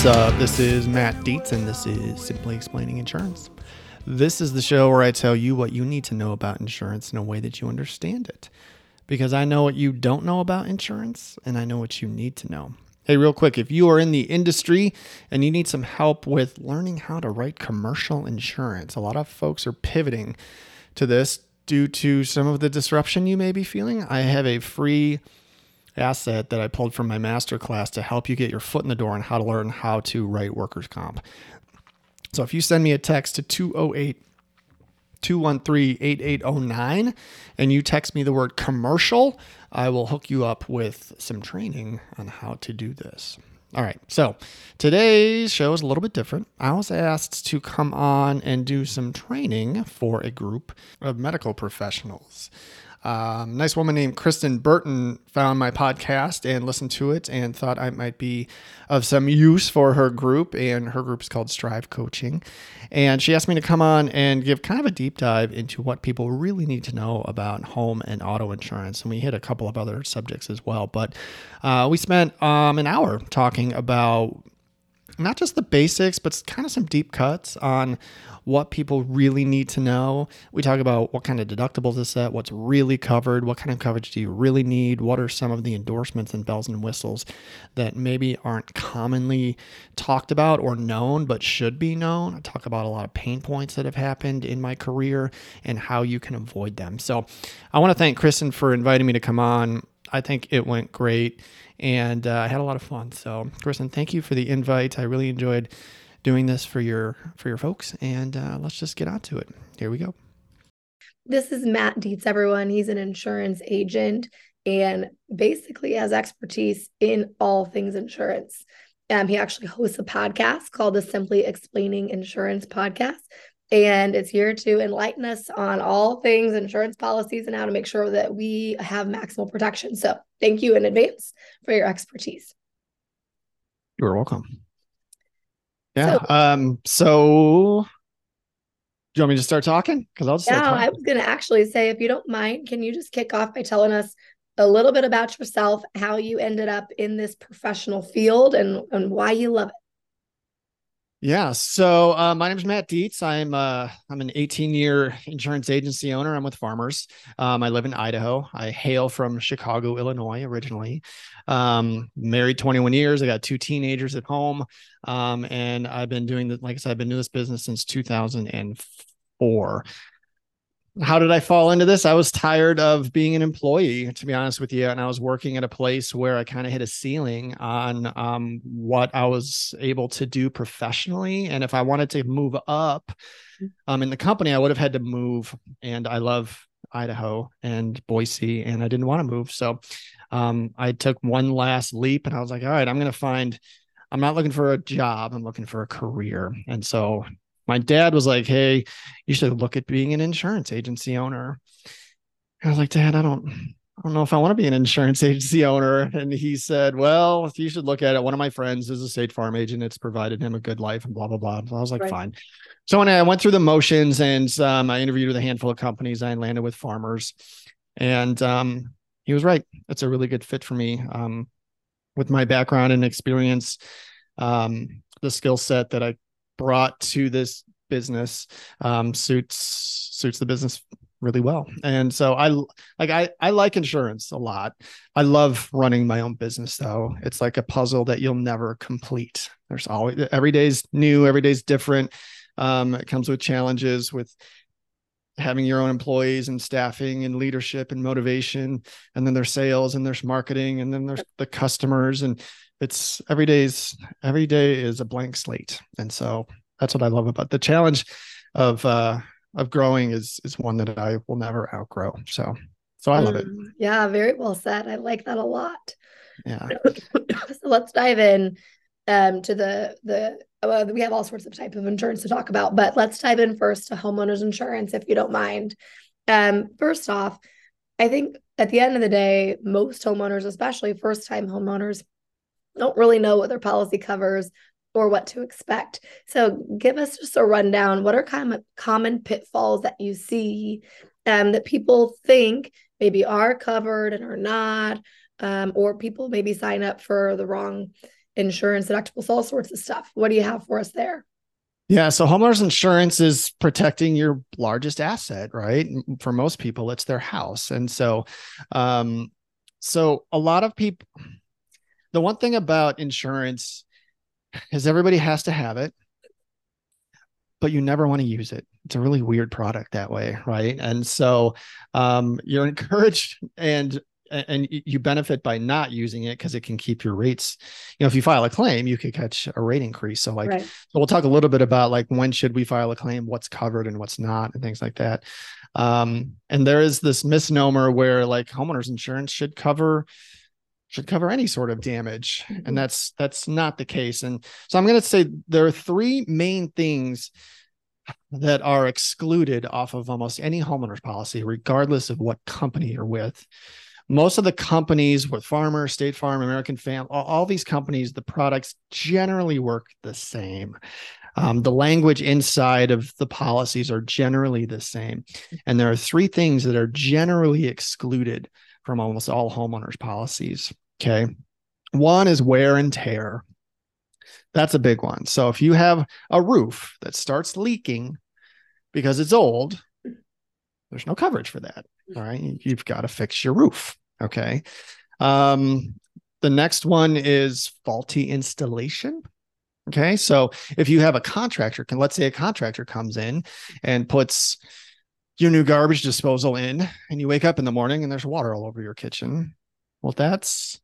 What's up? This is Matt Dietz, and this is Simply Explaining Insurance. This is the show where I tell you what you need to know about insurance in a way that you understand it. Because I know what you don't know about insurance, and I know what you need to know. Hey, real quick, if you are in the industry and you need some help with learning how to write commercial insurance, a lot of folks are pivoting to this due to some of the disruption you may be feeling. I have a free asset that I pulled from my master class to help you get your foot in the door on how to learn how to write workers' comp. So if you send me a text to 208 213 8809 and you text me the word commercial, I will hook you up with some training on how to do this. All right, so today's show is a little bit different. I was asked to come on and do some training for a group of medical professionals. Um, nice woman named Kristen Burton found my podcast and listened to it and thought I might be of some use for her group. And her group is called Strive Coaching. And she asked me to come on and give kind of a deep dive into what people really need to know about home and auto insurance. And we hit a couple of other subjects as well. But uh, we spent um, an hour talking about not just the basics, but kind of some deep cuts on what people really need to know. We talk about what kind of deductibles to set, what's really covered, what kind of coverage do you really need, what are some of the endorsements and bells and whistles that maybe aren't commonly talked about or known but should be known. I talk about a lot of pain points that have happened in my career and how you can avoid them. So I want to thank Kristen for inviting me to come on. I think it went great and uh, I had a lot of fun. So, Kristen, thank you for the invite. I really enjoyed doing this for your for your folks, and uh, let's just get on to it. Here we go. This is Matt Dietz, everyone. He's an insurance agent and basically has expertise in all things insurance. Um, he actually hosts a podcast called the Simply Explaining Insurance Podcast. And it's here to enlighten us on all things insurance policies and how to make sure that we have maximal protection. So, thank you in advance for your expertise. You're welcome. Yeah. So, um, so do you want me to start talking? Because I'll just yeah, I was gonna actually say, if you don't mind, can you just kick off by telling us a little bit about yourself, how you ended up in this professional field and, and why you love it? Yeah. So uh, my name is Matt Dietz. I'm uh, I'm an 18 year insurance agency owner. I'm with Farmers. Um, I live in Idaho. I hail from Chicago, Illinois, originally. Um, married 21 years. I got two teenagers at home, um, and I've been doing this. Like I said, I've been doing this business since 2004 how did I fall into this? I was tired of being an employee, to be honest with you. And I was working at a place where I kind of hit a ceiling on um, what I was able to do professionally. And if I wanted to move up um, in the company, I would have had to move. And I love Idaho and Boise, and I didn't want to move. So um, I took one last leap and I was like, all right, I'm going to find, I'm not looking for a job, I'm looking for a career. And so my dad was like, Hey, you should look at being an insurance agency owner. I was like, Dad, I don't, I don't know if I want to be an insurance agency owner. And he said, Well, you should look at it. One of my friends is a state farm agent. It's provided him a good life and blah, blah, blah. So I was like, right. Fine. So when I went through the motions and um, I interviewed with a handful of companies, I landed with farmers. And um, he was right. It's a really good fit for me. Um, with my background and experience, um, the skill set that I brought to this business um, suits suits the business really well. And so I like I I like insurance a lot. I love running my own business though. It's like a puzzle that you'll never complete. There's always every day's new, every day's different. Um, it comes with challenges with having your own employees and staffing and leadership and motivation and then there's sales and there's marketing and then there's the customers and it's every day's every day is a blank slate. And so that's what i love about the challenge of uh of growing is is one that i will never outgrow. So so i love it. Mm, yeah very well said. I like that a lot. Yeah. So let's dive in um to the the we have all sorts of type of insurance to talk about but let's dive in first to homeowners insurance if you don't mind. Um first off i think at the end of the day most homeowners especially first time homeowners don't really know what their policy covers or what to expect. So give us just a rundown. What are kind of common pitfalls that you see um, that people think maybe are covered and are not, um, or people maybe sign up for the wrong insurance deductibles, all sorts of stuff. What do you have for us there? Yeah, so homeowners insurance is protecting your largest asset, right? For most people, it's their house, and so, um, so a lot of people. The one thing about insurance is everybody has to have it, but you never want to use it. It's a really weird product that way, right? And so, um, you're encouraged and and you benefit by not using it because it can keep your rates you know if you file a claim you could catch a rate increase so like right. so we'll talk a little bit about like when should we file a claim what's covered and what's not and things like that um and there is this misnomer where like homeowners insurance should cover should cover any sort of damage mm-hmm. and that's that's not the case and so i'm going to say there are three main things that are excluded off of almost any homeowners policy regardless of what company you're with most of the companies with Farmer, State Farm, American Fam, all, all these companies, the products generally work the same. Um, the language inside of the policies are generally the same. And there are three things that are generally excluded from almost all homeowners policies. Okay. One is wear and tear. That's a big one. So if you have a roof that starts leaking because it's old, there's no coverage for that. All right. You've got to fix your roof. Okay. Um, the next one is faulty installation. Okay. So if you have a contractor, can let's say a contractor comes in and puts your new garbage disposal in, and you wake up in the morning and there's water all over your kitchen. Well, that's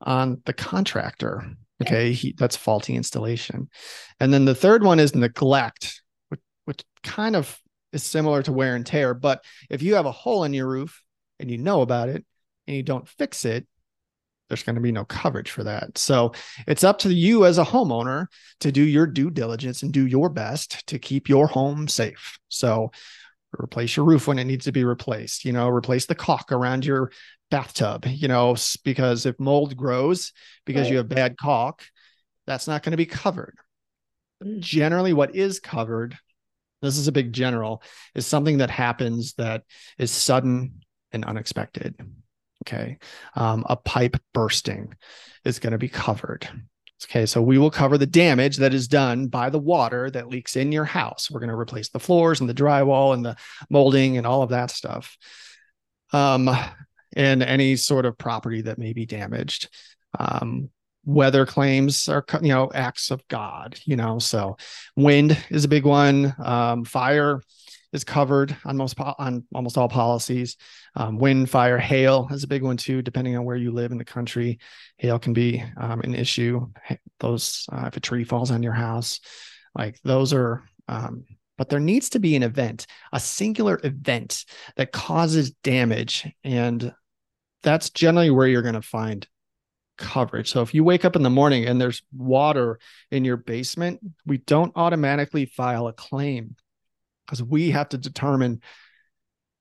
on the contractor. Okay. He, that's faulty installation. And then the third one is neglect, which, which kind of is similar to wear and tear. But if you have a hole in your roof and you know about it, and you don't fix it, there's going to be no coverage for that. So it's up to you as a homeowner to do your due diligence and do your best to keep your home safe. So replace your roof when it needs to be replaced, you know, replace the caulk around your bathtub, you know, because if mold grows because right. you have bad caulk, that's not going to be covered. Mm. Generally, what is covered, this is a big general, is something that happens that is sudden and unexpected. Okay. Um, a pipe bursting is going to be covered. Okay. So we will cover the damage that is done by the water that leaks in your house. We're going to replace the floors and the drywall and the molding and all of that stuff. Um, and any sort of property that may be damaged. Um, weather claims are you know acts of god you know so wind is a big one um, fire is covered on most on almost all policies. Um, wind, fire, hail is a big one too, depending on where you live in the country. Hail can be um, an issue. Those uh, if a tree falls on your house, like those are. Um, but there needs to be an event, a singular event that causes damage, and that's generally where you're going to find coverage. So if you wake up in the morning and there's water in your basement, we don't automatically file a claim because we have to determine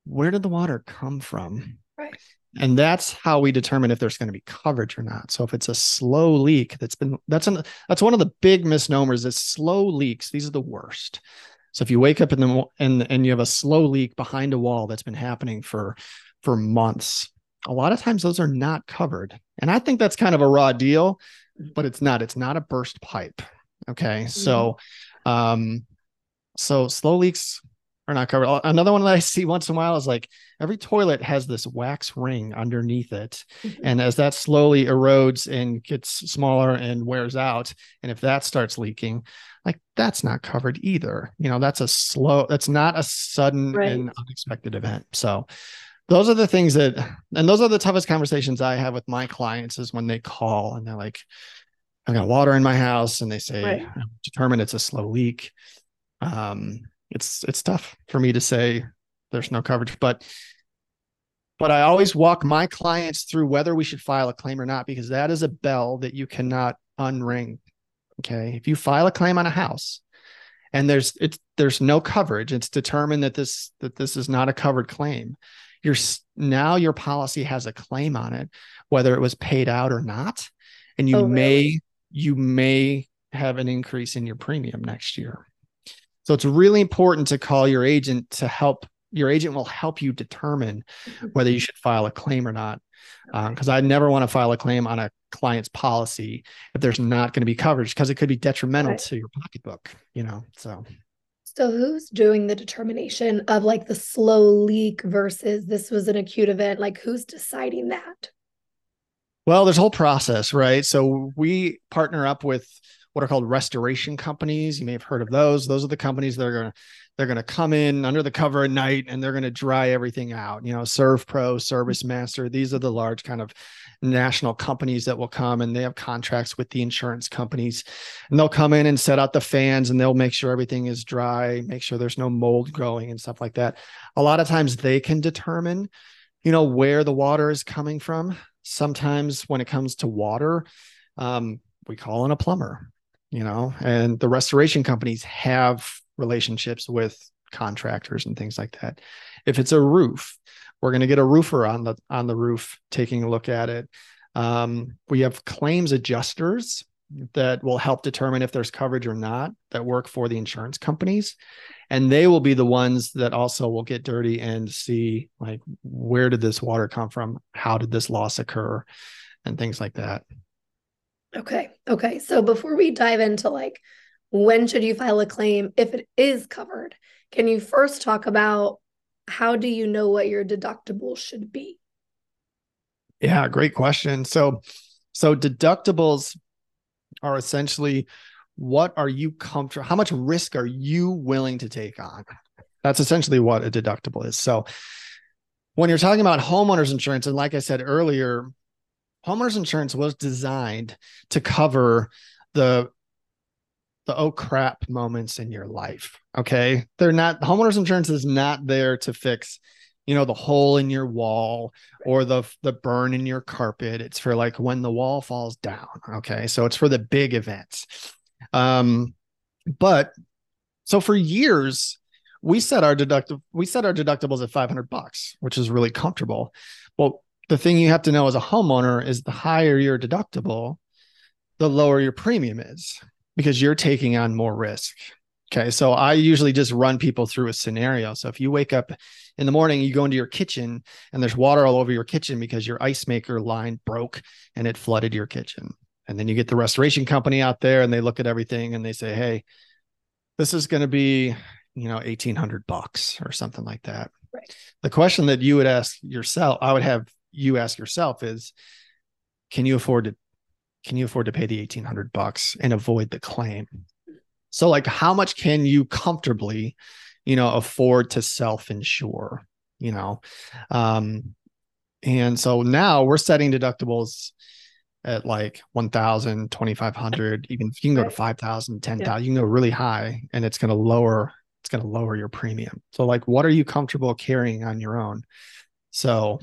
where did the water come from? Right. And that's how we determine if there's going to be coverage or not. So if it's a slow leak, that's been that's an that's one of the big misnomers is slow leaks. These are the worst. So if you wake up in the and and you have a slow leak behind a wall that's been happening for for months, a lot of times those are not covered. And I think that's kind of a raw deal, but it's not. It's not a burst pipe. Okay. Mm-hmm. So um so slow leaks are not covered. Another one that I see once in a while is like every toilet has this wax ring underneath it. Mm-hmm. And as that slowly erodes and gets smaller and wears out, and if that starts leaking, like that's not covered either. You know, that's a slow, that's not a sudden right. and unexpected event. So those are the things that, and those are the toughest conversations I have with my clients is when they call and they're like, I've got water in my house and they say, right. determine it's a slow leak um, it's it's tough for me to say there's no coverage, but but I always walk my clients through whether we should file a claim or not because that is a bell that you cannot unring. Okay, if you file a claim on a house and there's it's there's no coverage, it's determined that this that this is not a covered claim. Your now your policy has a claim on it, whether it was paid out or not, and you oh, may really? you may have an increase in your premium next year. So it's really important to call your agent to help. Your agent will help you determine whether you should file a claim or not. Because um, I never want to file a claim on a client's policy if there's not going to be coverage because it could be detrimental Right. to your pocketbook, you know. So So who's doing the determination of like the slow leak versus this was an acute event? Like who's deciding that? Well, there's a whole process, right? So we partner up with what are called restoration companies. You may have heard of those. Those are the companies that are going to they're going to come in under the cover at night and they're going to dry everything out. You know, Servpro, Service Master. These are the large kind of national companies that will come and they have contracts with the insurance companies and they'll come in and set out the fans and they'll make sure everything is dry, make sure there's no mold growing and stuff like that. A lot of times they can determine, you know, where the water is coming from sometimes when it comes to water um, we call in a plumber you know and the restoration companies have relationships with contractors and things like that. If it's a roof we're going to get a roofer on the on the roof taking a look at it. Um, we have claims adjusters that will help determine if there's coverage or not that work for the insurance companies. And they will be the ones that also will get dirty and see like where did this water come from? How did this loss occur? And things like that Okay. Okay. So before we dive into like when should you file a claim if it is covered, can you first talk about how do you know what your deductible should be? yeah great question so so deductibles are essentially what are you comfortable how much risk are you willing to take on that's essentially what a deductible is so when you're talking about homeowners insurance and like i said earlier homeowners insurance was designed to cover the the oh crap moments in your life okay? They're not homeowners insurance is not there to fix you know the hole in your wall or the the burn in your carpet. It's for like when the wall falls down okay? So it's for the big events. Um but so for years we set our deductible we set our deductibles at 500 bucks which is really comfortable. Well the thing you have to know as a homeowner is the higher your deductible the lower your premium is because you're taking on more risk. Okay so i usually just run people through a scenario. So if you wake up in the morning you go into your kitchen and there's water all over your kitchen because your ice maker line broke and it flooded your kitchen. And then you get the restoration company out there and they look at everything and they say hey this is going to be you know 1800 bucks or something like that. Right. the question that you would ask yourself i would have you ask yourself is can you afford to can you afford to pay the 1800 bucks and avoid the claim? So like how much can you comfortably you know afford to self insure you know? Um and so now we're setting deductibles at like 1000 2500 even you can go to Right. 5000 10000 you can go really high and it's going to lower it's going to lower your premium. So like what are you comfortable carrying on your own? So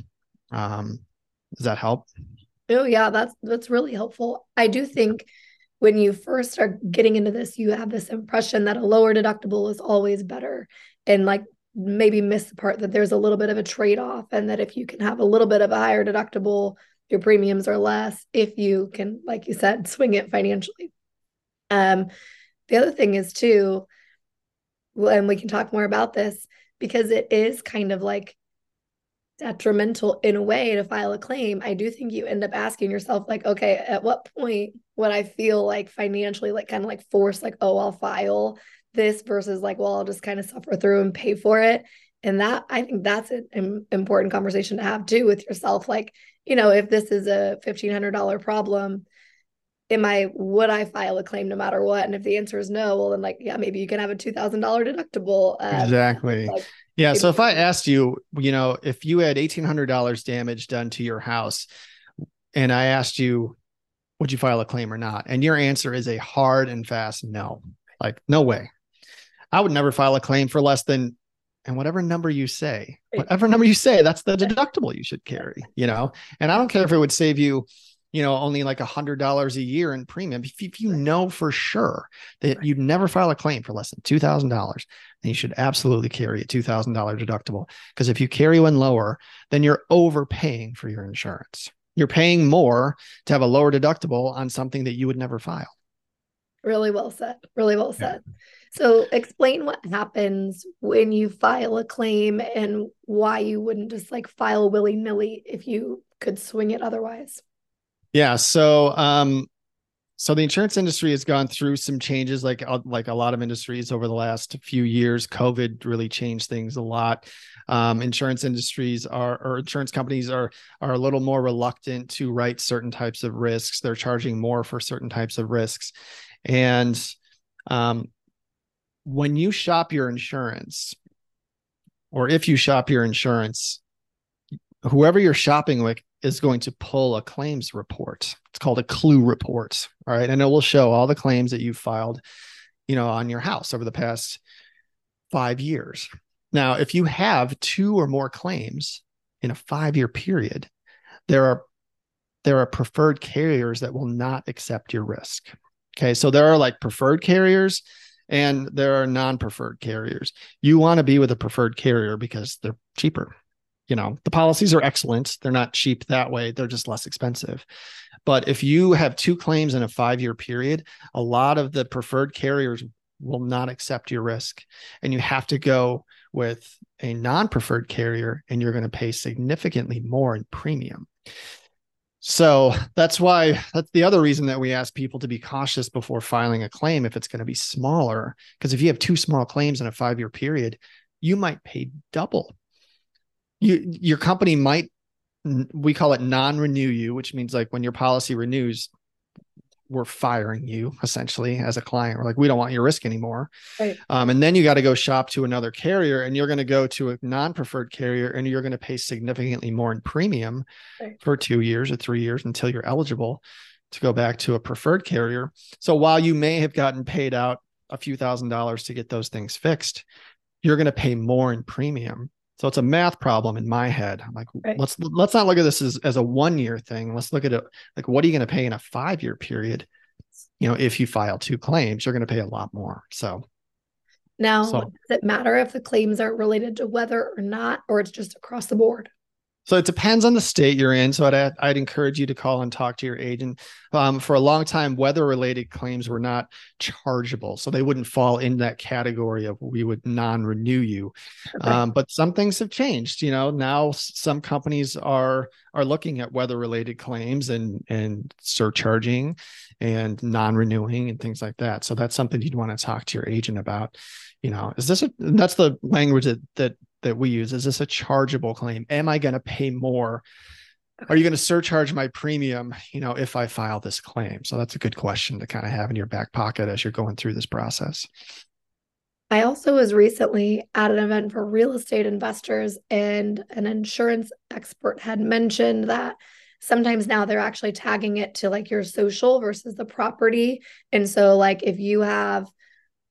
um does that help Oh yeah, that's that's really helpful. I do think when you first start getting into this, you have this impression that a lower deductible is always better and like maybe miss the part that there's a little bit of a trade-off and that if you can have a little bit of a higher deductible, your premiums are less if you can, like you said, swing it financially. Um, the other thing is too, and we can talk more about this because it is kind of like detrimental in a way to file a claim, I do think you end up asking yourself, like, okay, at what point would I feel like financially, like, kind of like forced, like, oh, I'll file this versus like, well, I'll just kind of suffer through and pay for it. And that, I think that's an important conversation to have too with yourself. Like, you know, if this is a $1,500 problem, am I, would I file a claim no matter what? And if the answer is no, well, then like, yeah, maybe you can have a $2,000 deductible. Um, exactly like, yeah so if i asked you you know if you had $1800 damage done to your house and i asked you would you file a claim or not? And your answer is a hard and fast no. Like no way. I would never file a claim for less than and whatever number you say whatever number you say that's the deductible you should carry you know? And i don't care if it would save you you know only like a hundred dollars a year in premium if, if you know for sure that you'd never file a claim for less than two thousand dollars then you should absolutely carry a two thousand dollar deductible because if you carry one lower then you're overpaying for your insurance you're paying more to have a lower deductible on something that you would never file Really well said. Really well Yeah. said. So explain what happens when you file a claim and why you wouldn't just like file willy-nilly if you could swing it otherwise. Yeah. So, um, so the insurance industry has gone through some changes, like uh, like a lot of industries over the last few years. COVID really changed things a lot. Um, insurance industries are, or insurance companies are, are a little more reluctant to write certain types of risks. They're charging more for certain types of risks, and um, when you shop your insurance, or if you shop your insurance, whoever you're shopping with is going to pull a claims report. It's called a CLUE report. All right. And it will show all the claims that you've filed, you know, on your house over the past five years. Now, if you have two or more claims in a five year period, there are there are preferred carriers that will not accept your risk. Okay. So there are like preferred carriers and there are non-preferred carriers. You want to be with a preferred carrier because they're cheaper you know the policies are excellent. They're not cheap that way. They're just less expensive. But if you have two claims in a five year period a lot of the preferred carriers will not accept your risk. And you have to go with a non-preferred carrier and you're going to pay significantly more in premium. So that's why that's the other reason that we ask people to be cautious before filing a claim if it's going to be smaller. Because if you have two small claims in a 5 year period you might pay double you your company might we call it non-renew you which means like when your policy renews we're firing you essentially as a client we're like we don't want your risk anymore right. um, and then you got to go shop to another carrier and you're going to go to a non-preferred carrier and you're going to pay significantly more in premium right. for two years or three years until you're eligible to go back to a preferred carrier so while you may have gotten paid out a few thousand dollars to get those things fixed you're going to pay more in premium so it's a math problem in my head. I'm like, right. let's let's not look at this as, as a one year thing. Let's look at it like what are you going to pay in a five year period? You know, if you file two claims, you're going to pay a lot more. So now so, does it matter if the claims are related to weather or not, or it's just across the board? So it depends on the state you're in. So I'd, I'd encourage you to call and talk to your agent. Um, for a long time, weather related claims were not chargeable. So they wouldn't fall in that category of we would non renew you. Okay. Um, but some things have changed. You know, now some companies are are looking at weather related claims and and surcharging and non renewing and things like that. So that's something you'd want to talk to your agent about. You know, is this a, that's the language that that that we use? Is this a chargeable claim? Am I going to pay more? Are you going to surcharge my premium, you know, if I file this claim? So that's a good question to kind of have in your back pocket as you're going through this process. I also was recently at an event for real estate investors, and an insurance expert had mentioned that sometimes now they're actually tagging it to like your social versus the property. And so, like, if you have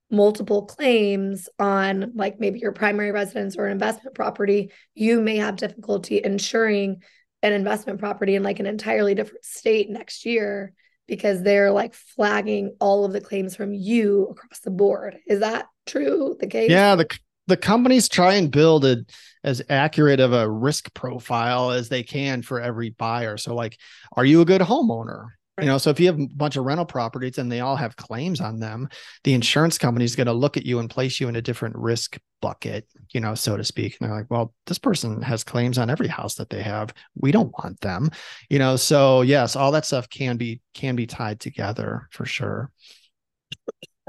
multiple claims on like maybe your primary residence or an investment property, you may have difficulty insuring an investment property in like an entirely different state next year because they're like flagging all of the claims from you across the board. Is that true? The case? Yeah, the the companies try and build it as accurate of a risk profile as they can for every buyer. So like, are you a good homeowner? You know, so if you have a bunch of rental properties and they all have claims on them, the insurance company is going to look at you and place you in a different risk bucket, you know, so to speak. And they're like, well, this person has claims on every house that they have. We don't want them, you know. So yes, all that stuff can be can be tied together for sure.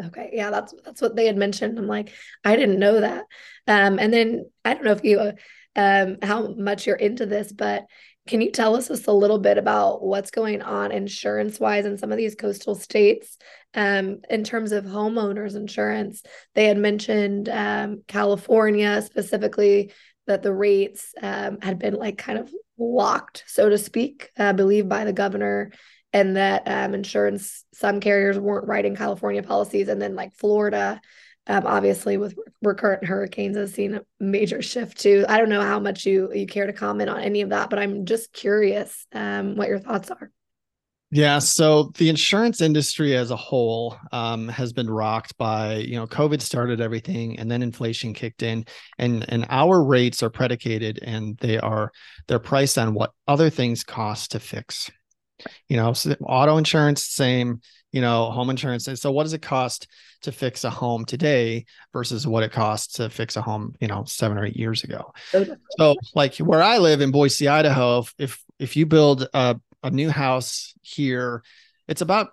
Okay, yeah, that's that's what they had mentioned. I'm like, I didn't know that. Um, and then I don't know if you, um, how much you're into this, but can you tell us just a little bit about what's going on insurance wise in some of these coastal states um, in terms of homeowners insurance? They had mentioned um, California specifically that the rates um, had been like kind of locked, so to speak, I believe by the governor, and that um, insurance, some carriers weren't writing California policies. And then like Florida um, obviously with recurrent hurricanes has seen a major shift too. I don't know how much you you care to comment on any of that, but I'm just curious um, what your thoughts are. Yeah, so the insurance industry as a whole um, has been rocked by you know COVID started everything, and then inflation kicked in, and and our rates are predicated and they are they're priced on what other things cost to fix. You know, so auto insurance, same you know, home insurance. And so what does it cost to fix a home today versus what it costs to fix a home, you know, seven or eight years ago? So like where I live in Boise, Idaho, if if, if you build a a new house here, it's about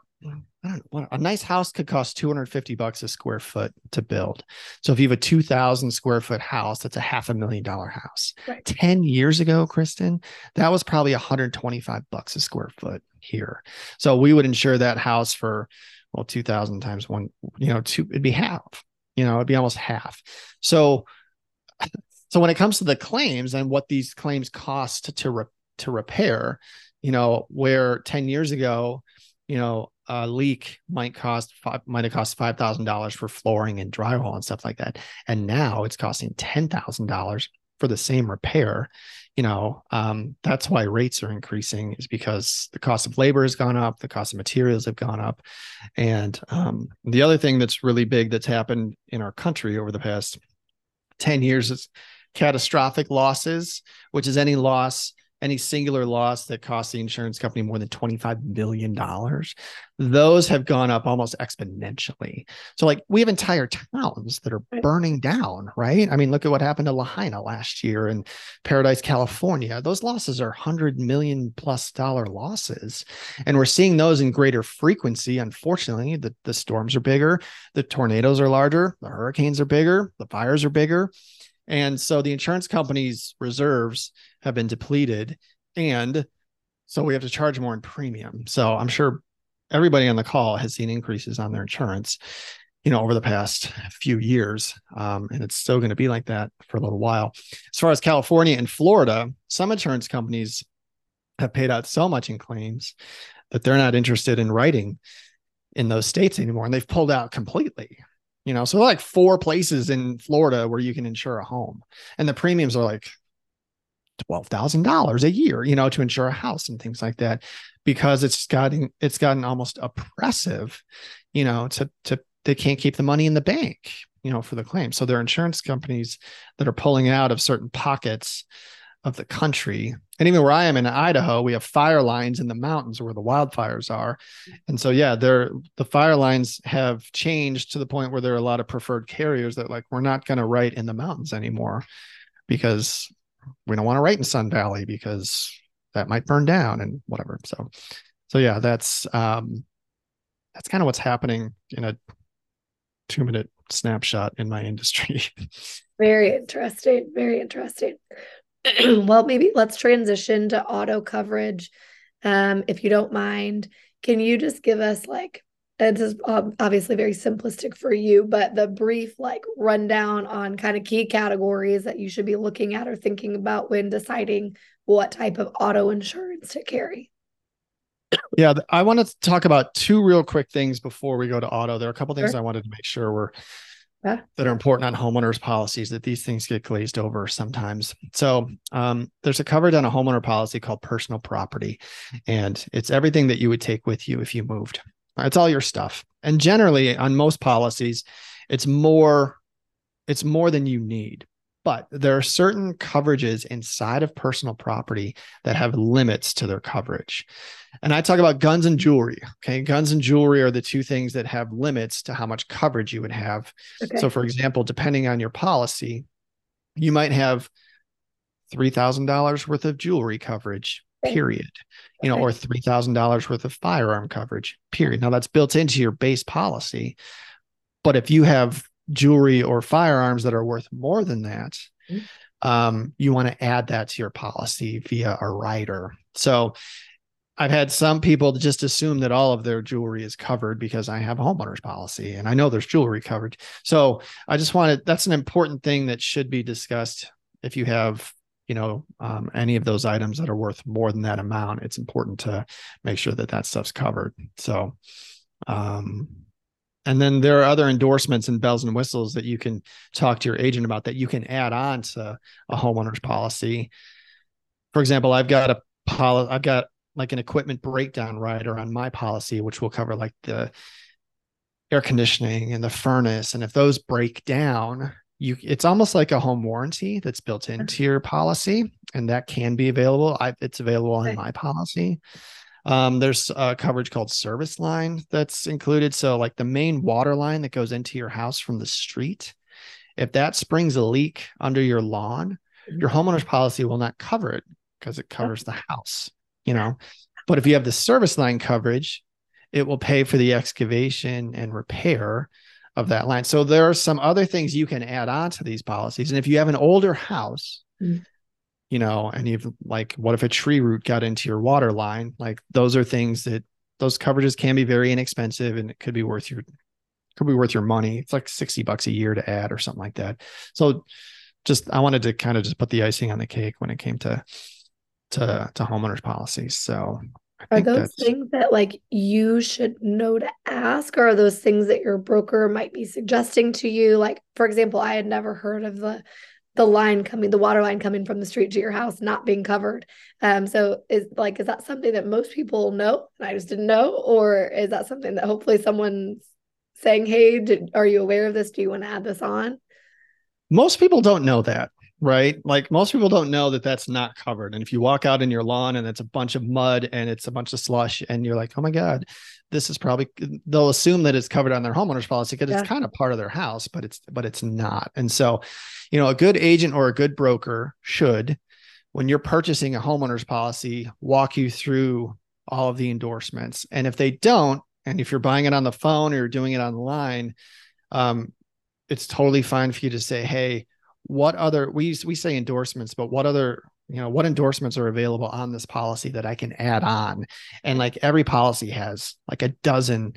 I don't know, a nice house could cost 250 bucks a square foot to build. So if you have a 2000 square foot house, that's a half a million dollar house. Right. 10 years ago, Kristen, that was probably 125 bucks a square foot here. So we would insure that house for well 2000 times one, you know, two it'd be half. You know, it'd be almost half. So so when it comes to the claims and what these claims cost to re- to repair, you know, where 10 years ago, you know, a leak might cost five, might have cost five thousand dollars for flooring and drywall and stuff like that, and now it's costing ten thousand dollars for the same repair. You know, um, that's why rates are increasing is because the cost of labor has gone up, the cost of materials have gone up, and um, the other thing that's really big that's happened in our country over the past ten years is catastrophic losses, which is any loss any singular loss that costs the insurance company more than $25 million, those have gone up almost exponentially. So, like, we have entire towns that are burning down, right? I mean, look at what happened to Lahaina last year in Paradise, California. Those losses are 100 million plus dollar losses. And we're seeing those in greater frequency. Unfortunately, the, the storms are bigger, the tornadoes are larger, the hurricanes are bigger, the fires are bigger. And so the insurance company's reserves have been depleted. And so we have to charge more in premium. So I'm sure everybody on the call has seen increases on their insurance, you know, over the past few years. Um, and it's still going to be like that for a little while. As far as California and Florida, some insurance companies have paid out so much in claims that they're not interested in writing in those states anymore. And they've pulled out completely you know? So like four places in florida where you can insure a home and the premiums are like $12,000 a year you know to insure a house and things like that because it's gotten it's gotten almost oppressive you know to to they can't keep the money in the bank you know for the claim. So there are insurance companies that are pulling out of certain pockets of the country. And even where I am in Idaho, we have fire lines in the mountains where the wildfires are. And so, yeah, there the fire lines have changed to the point where there are a lot of preferred carriers that like we're not going to write in the mountains anymore because we don't want to write in Sun Valley because that might burn down and whatever. So, so yeah, that's um, that's kind of what's happening in a two minute snapshot in my industry. Very interesting. Very interesting. well, maybe let's transition to auto coverage. Um, if you don't mind, can you just give us like, this is obviously very simplistic for you, but the brief like rundown on kind of key categories that you should be looking at or thinking about when deciding what type of auto insurance to carry? Yeah, I want to talk about two real quick things before we go to auto. There are a couple things sure. I wanted to make sure we're yeah. that are important on homeowners policies that these things get glazed over sometimes. So um, there's a covered on a homeowner policy called personal property, and it's everything that you would take with you if you moved. It's all your stuff. And generally on most policies, it's more it's more than you need. But there are certain coverages inside of personal property that have limits to their coverage. And I talk about guns and jewelry. Okay. Guns and jewelry are the two things that have limits to how much coverage you would have. Okay. So, for example, depending on your policy, you might have $3,000 worth of jewelry coverage, period. You know, or $3,000 worth of firearm coverage, period. Now that's built into your base policy. But if you have jewelry or firearms that are worth more than that, mm-hmm. um, you want to add that to your policy via a rider. So I've had some people just assume that all of their jewelry is covered because I have a homeowner's policy and I know there's jewelry covered. So I just wanted that's an important thing that should be discussed if you have you know um, any of those items that are worth more than that amount it's important to make sure that that stuff's covered so um and then there are other endorsements and bells and whistles that you can talk to your agent about that you can add on to a homeowner's policy. For example, I've got a policy, I've got like an equipment breakdown rider on my policy, which will cover like the air conditioning and the furnace. And if those break down, you it's almost like a home warranty that's built into your policy, and that can be available. I, it's available in my policy. Um, there's a coverage called service line that's included. So, like the main water line that goes into your house from the street, if that springs a leak under your lawn, your mm-hmm. homeowner's policy will not cover it because it covers the house, you know. But if you have the service line coverage, it will pay for the excavation and repair of that line. So there are some other things you can add on to these policies. And if you have an older house, mm. You know, and you've like, what if a tree root got into your water line? Like those are things that those coverages can be very inexpensive and it could be worth your could be worth your money. It's like 60 bucks a year to add or something like that. So just I wanted to kind of just put the icing on the cake when it came to to to homeowners policies. So are those things that like you should know to ask or are those things that your broker might be suggesting to you like for example i had never heard of the the line coming the water line coming from the street to your house not being covered. Um so is like is that something that most people know and i just didn't know? Or is that something that hopefully someone's saying hey did, are you aware of this? Do you want to add this on? Most people don't know that right? Like most people don't know that that's not covered. And if you walk out in your lawn and it's a bunch of mud and it's a bunch of slush and you're like, oh my God, this is probably they'll assume that it's covered on their homeowner's policy because yeah. it's kind of part of their house, but it's but it's not. And so, you know, a good agent or a good broker should, when you're purchasing a homeowner's policy, walk you through all of the endorsements. And if they don't, and if you're buying it on the phone or you're doing it online, um, it's totally fine for you to say, hey, what other we we say endorsements, but what other you know what endorsements are available on this policy that I can add on? And like every policy has like a dozen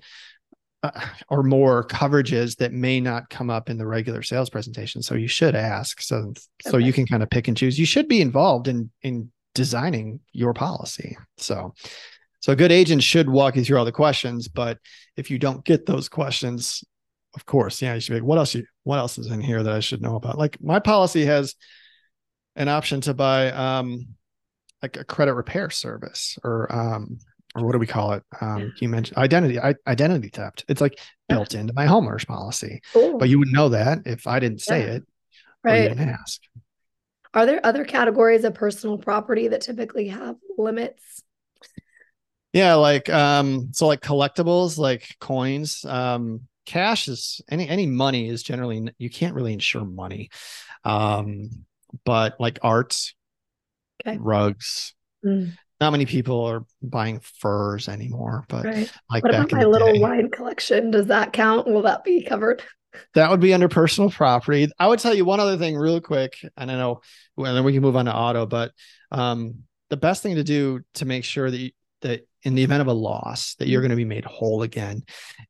uh, or more coverages that may not come up in the regular sales presentation. So you should ask so okay. so you can kind of pick and choose. You should be involved in in designing your policy. So so a good agent should walk you through all the questions, but if you don't get those questions, of course, yeah, you should be like, what else you what else is in here that I should know about? Like my policy has an option to buy um like a credit repair service or um or what do we call it? Um, you mentioned identity identity theft. It's like built into my homeowners policy, Ooh. but you would know that if I didn't say yeah. it, right? you didn't ask. Are there other categories of personal property that typically have limits? Yeah, like um, so like collectibles, like coins. Um, cash is any any money is generally you can't really insure money um but like art okay. rugs mm. not many people are buying furs anymore but right. like what about my little day, wine collection does that count will that be covered that would be under personal property i would tell you one other thing real quick and i know and then we can move on to auto but um the best thing to do to make sure that you, that in the event of a loss that you're mm-hmm. going to be made whole again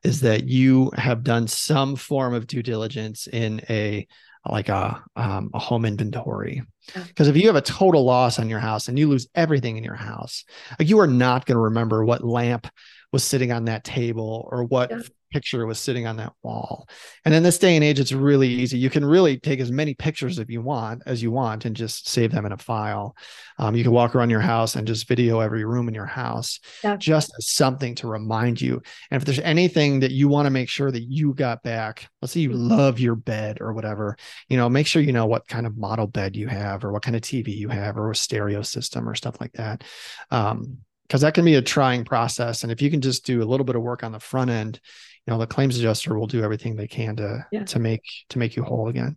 is that you have done some form of due diligence in a like a um, a home inventory. Because if you have a total loss on your house and you lose everything in your house like you are not going to remember what lamp was sitting on that table or what yeah picture was sitting on that wall. And in this day and age, it's really easy. You can really take as many pictures if you want as you want and just save them in a file. Um, you can walk around your house and just video every room in your house, yeah. just as something to remind you. And if there's anything that you want to make sure that you got back, let's say you mm-hmm. love your bed or whatever, you know, make sure you know what kind of model bed you have or what kind of TV you have or a stereo system or stuff like that. Um, because that can be a trying process. And if you can just do a little bit of work on the front end, you know the claims adjuster will do everything they can to yeah. to make to make you whole again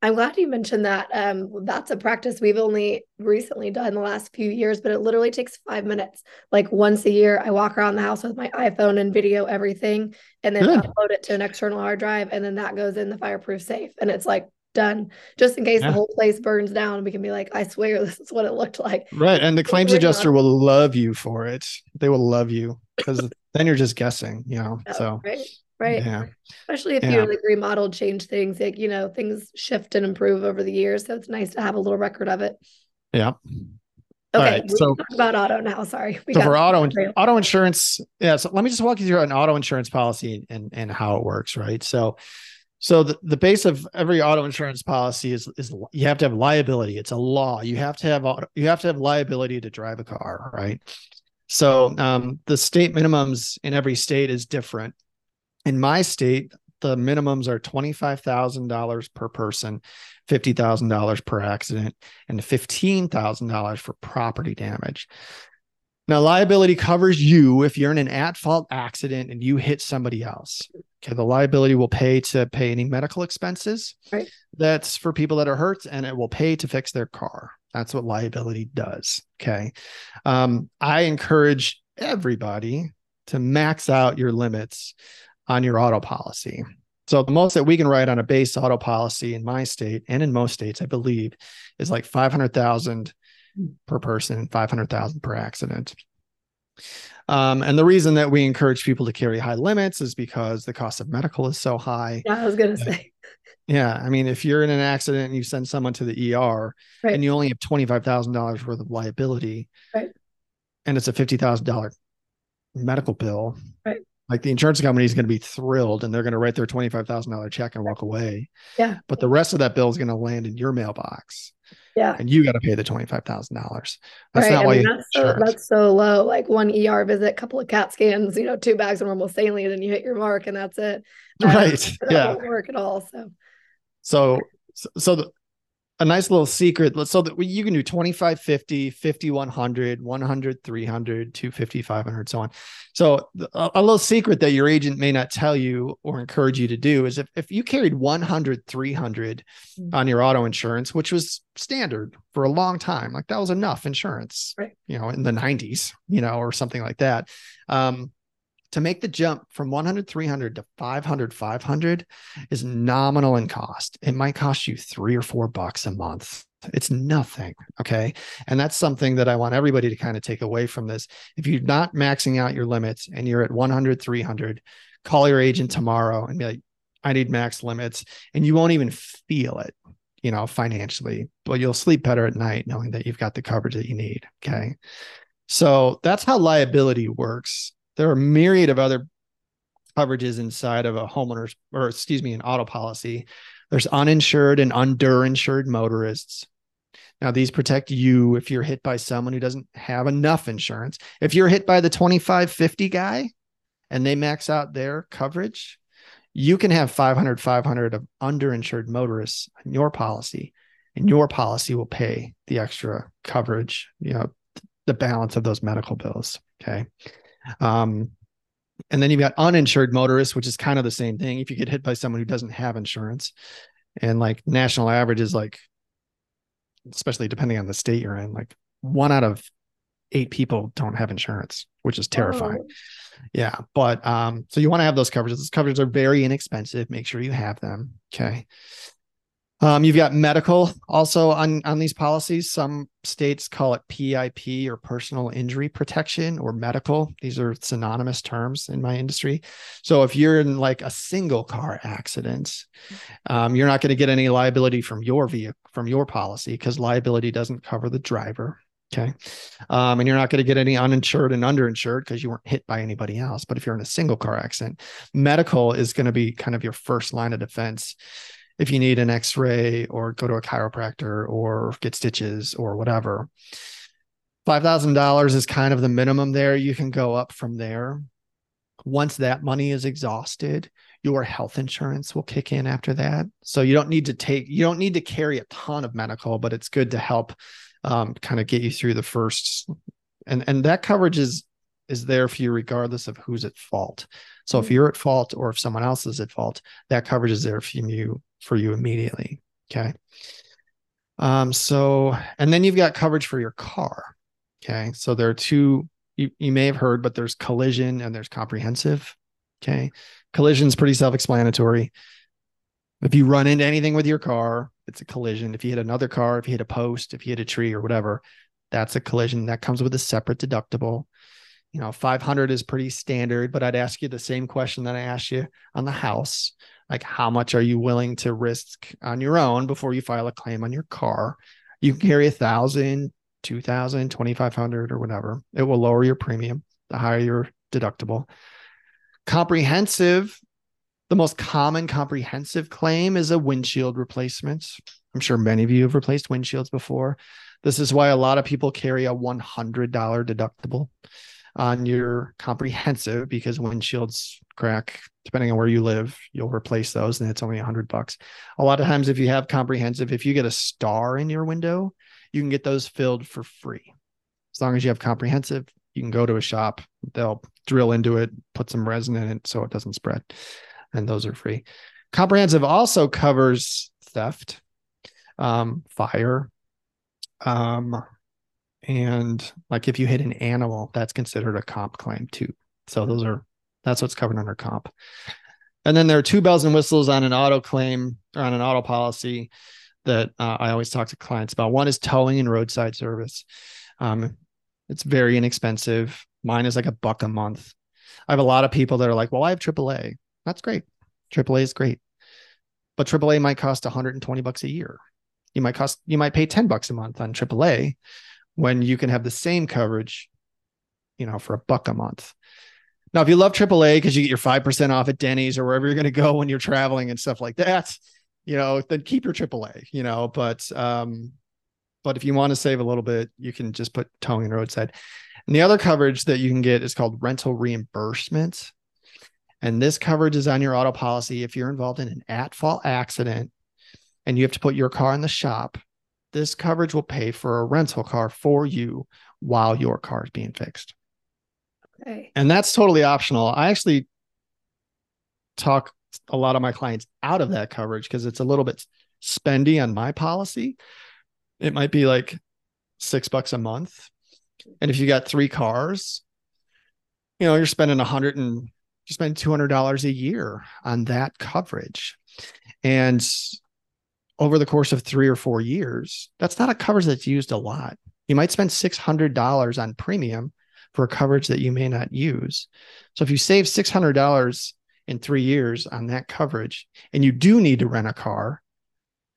i'm glad you mentioned that um, that's a practice we've only recently done the last few years but it literally takes five minutes like once a year i walk around the house with my iphone and video everything and then Good. upload it to an external hard drive and then that goes in the fireproof safe and it's like done just in case yeah. the whole place burns down we can be like i swear this is what it looked like right and the claims adjuster will love you for it they will love you because then you're just guessing, you know. Oh, so right, right. Yeah. Especially if yeah. you like remodel, change things, like you know, things shift and improve over the years. So it's nice to have a little record of it. Yeah. Okay, right, so talk about auto now. Sorry. We so for auto auto insurance, yeah. So let me just walk you through an auto insurance policy and and how it works, right? So so the, the base of every auto insurance policy is is you have to have liability. It's a law. You have to have you have to have liability to drive a car, right? So um, the state minimums in every state is different. In my state, the minimums are $25,000 per person, $50,000 per accident, and $15,000 for property damage. Now, liability covers you if you're in an at fault accident and you hit somebody else. Okay. The liability will pay to pay any medical expenses. Right. That's for people that are hurt, and it will pay to fix their car. That's what liability does. Okay. Um, I encourage everybody to max out your limits on your auto policy. So the most that we can write on a base auto policy in my state and in most states, I believe, is like 500,000 per person, 500,000 per accident. Um, and the reason that we encourage people to carry high limits is because the cost of medical is so high. Yeah, I was going to say. Yeah. I mean, if you're in an accident and you send someone to the ER right. and you only have $25,000 worth of liability right. and it's a $50,000 medical bill, right. Like the insurance company is going to be thrilled and they're going to write their $25,000 check and walk away. Yeah. But the rest of that bill is going to land in your mailbox. Yeah. And you got to pay the $25,000. That's right. not I why mean, that's, so, that's so low. Like one ER visit, couple of CAT scans, you know, two bags of normal saline, and you hit your mark and that's it. Um, right. That yeah. won't work at all. So, so, so the, a nice little secret. So that you can do 25 50 50 100 100 300 250 500 so on. So a, a, little secret that your agent may not tell you or encourage you to do is if, if you carried 100 300 mm-hmm. on your auto insurance which was standard for a long time like that was enough insurance right. you know in the 90s you know or something like that um to make the jump from 100 300 to 500 500 is nominal in cost. It might cost you three or four bucks a month. It's nothing okay? And that's something that i want everybody to kind of take away from this. If you're not maxing out your limits and you're at 100 300 call your agent tomorrow and be like i need max limits and you won't even feel it you know financially but you'll sleep better at night knowing that you've got the coverage that you need okay? So that's how liability works there are a myriad of other coverages inside of a homeowner's or excuse me an auto policy. There's uninsured and underinsured motorists. Now these protect you if you're hit by someone who doesn't have enough insurance. If you're hit by the 2550 guy and they max out their coverage you can have 500 500 of underinsured motorists in your policy and your policy will pay the extra coverage you know the balance of those medical bills okay um, and then you've got uninsured motorists, which is kind of the same thing. If you get hit by someone who doesn't have insurance, and like national average is like, especially depending on the state you're in, like one out of eight people don't have insurance, which is terrifying. Oh. Yeah. But um, so you want to have those coverages. Those coverages are very inexpensive. Make sure you have them. Okay. Um, you've got medical also on on these policies. Some states call it PIP or personal injury protection or medical. These are synonymous terms in my industry. So if you're in like a single car accident, um, you're not going to get any liability from your vehicle from your policy because liability doesn't cover the driver. Okay. Um, and you're not going to get any uninsured and underinsured because you weren't hit by anybody else. But if you're in a single car accident, medical is going to be kind of your first line of defense if you need an x-ray or go to a chiropractor or get stitches or whatever. $5000 is kind of the minimum there. You can go up from there. Once that money is exhausted your health insurance will kick in after that. So you don't need to take you don't need to carry a ton of medical but it's good to help um, kind of get you through the first and and that coverage is is there for you regardless of who's at fault so if mm-hmm. you're at fault or if someone else is at fault that coverage is there for you for you immediately. Okay. Um, so, and then you've got coverage for your car. Okay. So there are two, you, you may have heard, but there's collision and there's comprehensive. Okay. Collision is pretty self explanatory. If you run into anything with your car, it's a collision. If you hit another car, if you hit a post, if you hit a tree or whatever, that's a collision that comes with a separate deductible. You know, 500 is pretty standard, but I'd ask you the same question that I asked you on the house. Like how much are you willing to risk on your own before you file a claim on your car? You can carry a thousand two thousand twenty five hundred or whatever. It will lower your premium the higher your deductible. Comprehensive the most common comprehensive claim is a windshield replacement. I'm sure many of you have replaced windshields before. This is why a lot of people carry a $100 deductible on your comprehensive because windshields crack depending on where you live you'll replace those and it's only a hundred bucks. A lot of times if you have comprehensive if you get a star in your window you can get those filled for free. As long as you have comprehensive you can go to a shop they'll drill into it put some resin in it so it doesn't spread and those are free. Comprehensive also covers theft um, fire Um, and like if you hit an animal, that's considered a comp claim too. So those are that's what's covered under comp. And then there are two bells and whistles on an auto claim or on an auto policy that uh, I always talk to clients about. One is towing and roadside service. Um, it's very inexpensive. Mine is like a buck a month. I have a lot of people that are like, well, I have AAA. That's great. AAA is great. But AAA might cost 120 bucks a year. You might cost, you might pay 10 bucks a month on AAA when you can have the same coverage, you know, for a buck a month. Now, if you love AAA because you get your 5% off at Denny's or wherever you're going to go when you're traveling and stuff like that, you know, then keep your AAA, you know, but, um, but if you want to save a little bit, you can just put towing and roadside. And the other coverage that you can get is called rental reimbursement. And this coverage is on your auto policy if you're involved in an at fault accident and you have to put your car in the shop. This coverage will pay for a rental car for you while your car is being fixed. Okay. And that's totally optional. I actually talk a lot of my clients out of that coverage because it's a little bit spendy on my policy. It might be like six bucks a month. And if you got three cars, you know, you're spending a hundred and you spend two hundred dollars a year on that coverage. And over the course of three or four years, that's not a coverage that's used a lot. You might spend six hundred dollars on premium for a coverage that you may not use. So if you save six hundred dollars in three years on that coverage, and you do need to rent a car,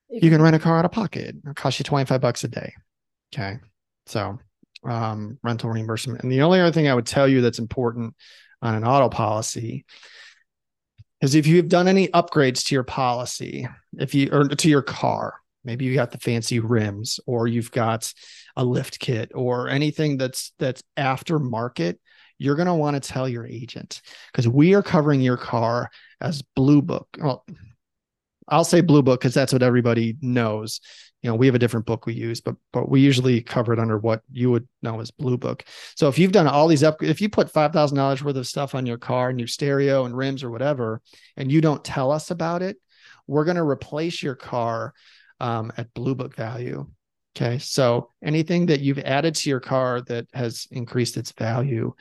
you can rent a car out of pocket. It costs you 25 bucks a day. Okay. So um, rental reimbursement. And the only other thing I would tell you that's important on an auto policy is if you've done any upgrades to your policy, if you or to your car, maybe you got the fancy rims or you've got a lift kit or anything that's that's aftermarket, you're going to want to tell your agent because we are covering your car as blue book. Well, I'll say blue book because that's what everybody knows. You know, we have a different book we use, but but we usually cover it under what you would know as blue book. So if you've done all these up, if you put five thousand dollars worth of stuff on your car, new stereo and rims or whatever, and you don't tell us about it, we're going to replace your car um, at blue book value. Okay, so anything that you've added to your car that has increased its value,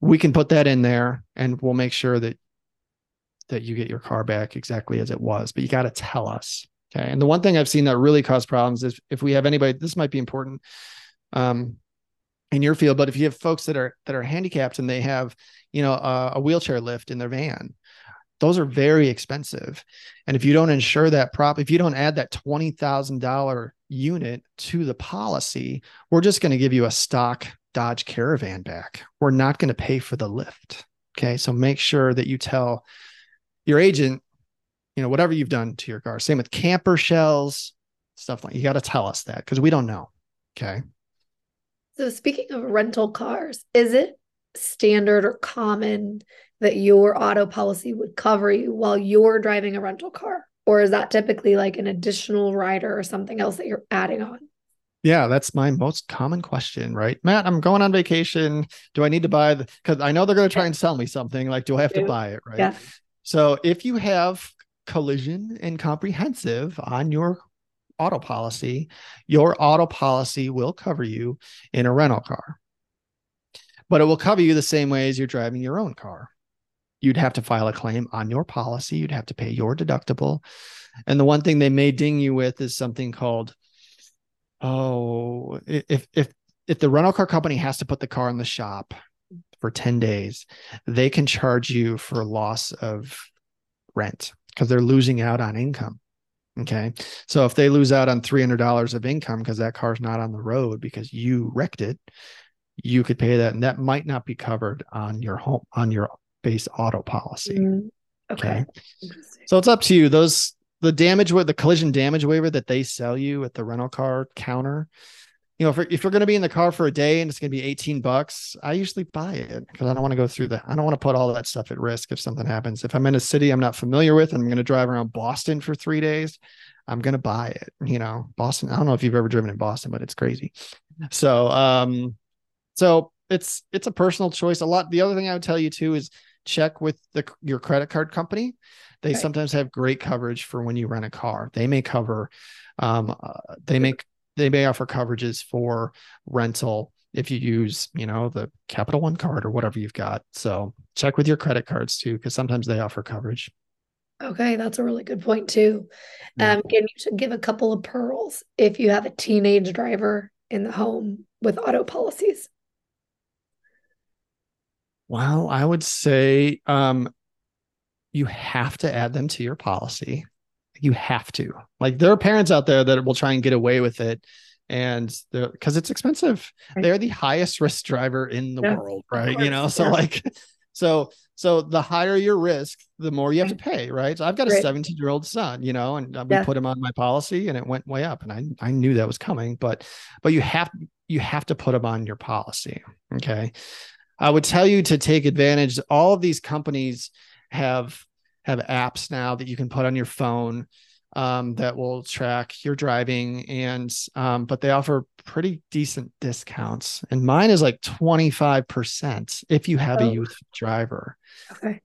we can put that in there, and we'll make sure that that you get your car back exactly as it was, but you got to tell us. Okay. And the one thing I've seen that really cause problems is if we have anybody, this might be important um, in your field, but if you have folks that are that are handicapped and they have, you know, a, a wheelchair lift in their van, those are very expensive. And if you don't insure that prop, if you don't add that twenty thousand dollar unit to the policy, we're just going to give you a stock Dodge Caravan back. We're not going to pay for the lift. Okay. So make sure that you tell your agent, you know, whatever you've done to your car. Same with camper shells, stuff like you got to tell us that because we don't know. Okay. So speaking of rental cars, is it standard or common that your auto policy would cover you while you're driving a rental car? Or is that typically like an additional rider or something else that you're adding on? Yeah, that's my most common question, right? Matt, I'm going on vacation. Do I need to buy the because I know they're going to try and sell me something. Like, do I have to buy it? Right. Yeah. So if you have collision and comprehensive on your auto policy, your auto policy will cover you in a rental car. But it will cover you the same way as you're driving your own car. You'd have to file a claim on your policy, you'd have to pay your deductible. And the one thing they may ding you with is something called oh, if if if the rental car company has to put the car in the shop for 10 days, they can charge you for loss of rent because they're losing out on income. Okay. So if they lose out on $300 of income because that car's not on the road because you wrecked it, you could pay that. And that might not be covered on your home, on your base auto policy. Mm, okay. okay. So it's up to you. Those, the damage, with the collision damage waiver that they sell you at the rental car counter, you know, if, if you're going to be in the car for a day and it's going to be 18 bucks, I usually buy it because I don't want to go through the, I don't want to put all that stuff at risk if something happens. If I'm in a city I'm not familiar with and I'm going to drive around Boston for three days, I'm going to buy it. You know, Boston, I don't know if you've ever driven in Boston, but it's crazy. So, um, so it's, it's a personal choice. A lot. The other thing I would tell you too is check with the, your credit card company. They sometimes have great coverage for when you rent a car. They may cover, um, uh, they make they may offer coverages for rental if you use, you know, the Capital One card or whatever you've got. So check with your credit cards too, because sometimes they offer coverage. Okay, that's a really good point too. Um, can you give a couple of pearls if you have a teenage driver in the home with auto policies? Well, I would say um, you have to add them to your policy. You have to. Like there are parents out there that will try and get away with it and because it's expensive. Right. They're the highest risk driver in the yeah. world, right? You know, so yeah. like so so the higher your risk, the more you have to pay, right? So I've got a 17 year old son, you know, and uh, we yeah. put him on my policy and it went way up and I, I knew that was coming, but, but you have, you have to put him on your policy. Okay. I would tell you to take advantage. All of these companies have, have apps now that you can put on your phone um, that will track your driving and um, but they offer pretty decent discounts. And mine is like 25% if you have oh. a youth driver. Okay.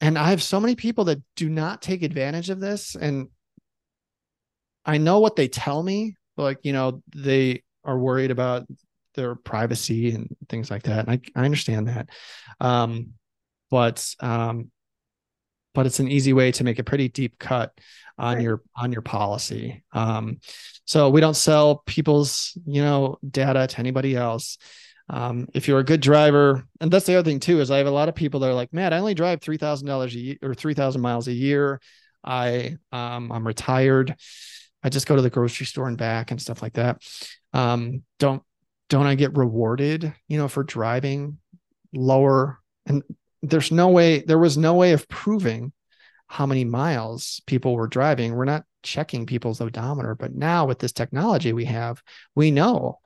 And i have so many people that do not take advantage of this and i know what they tell me like you know they are worried about their privacy and things like that and i, I understand that. Um, but um, but it's an easy way to make a pretty deep cut on right. your on your policy. Um, so we don't sell people's you know data to anybody else. Um, if you're a good driver, and that's the other thing too, is I have a lot of people that are like, man, I only drive three thousand dollars a year or three thousand miles a year. I um, I'm retired. I just go to the grocery store and back and stuff like that. Um, don't don't I get rewarded, you know, for driving lower and there's no way there was no way of proving how many miles people were driving. We're not checking people's odometer but now with this technology we have we know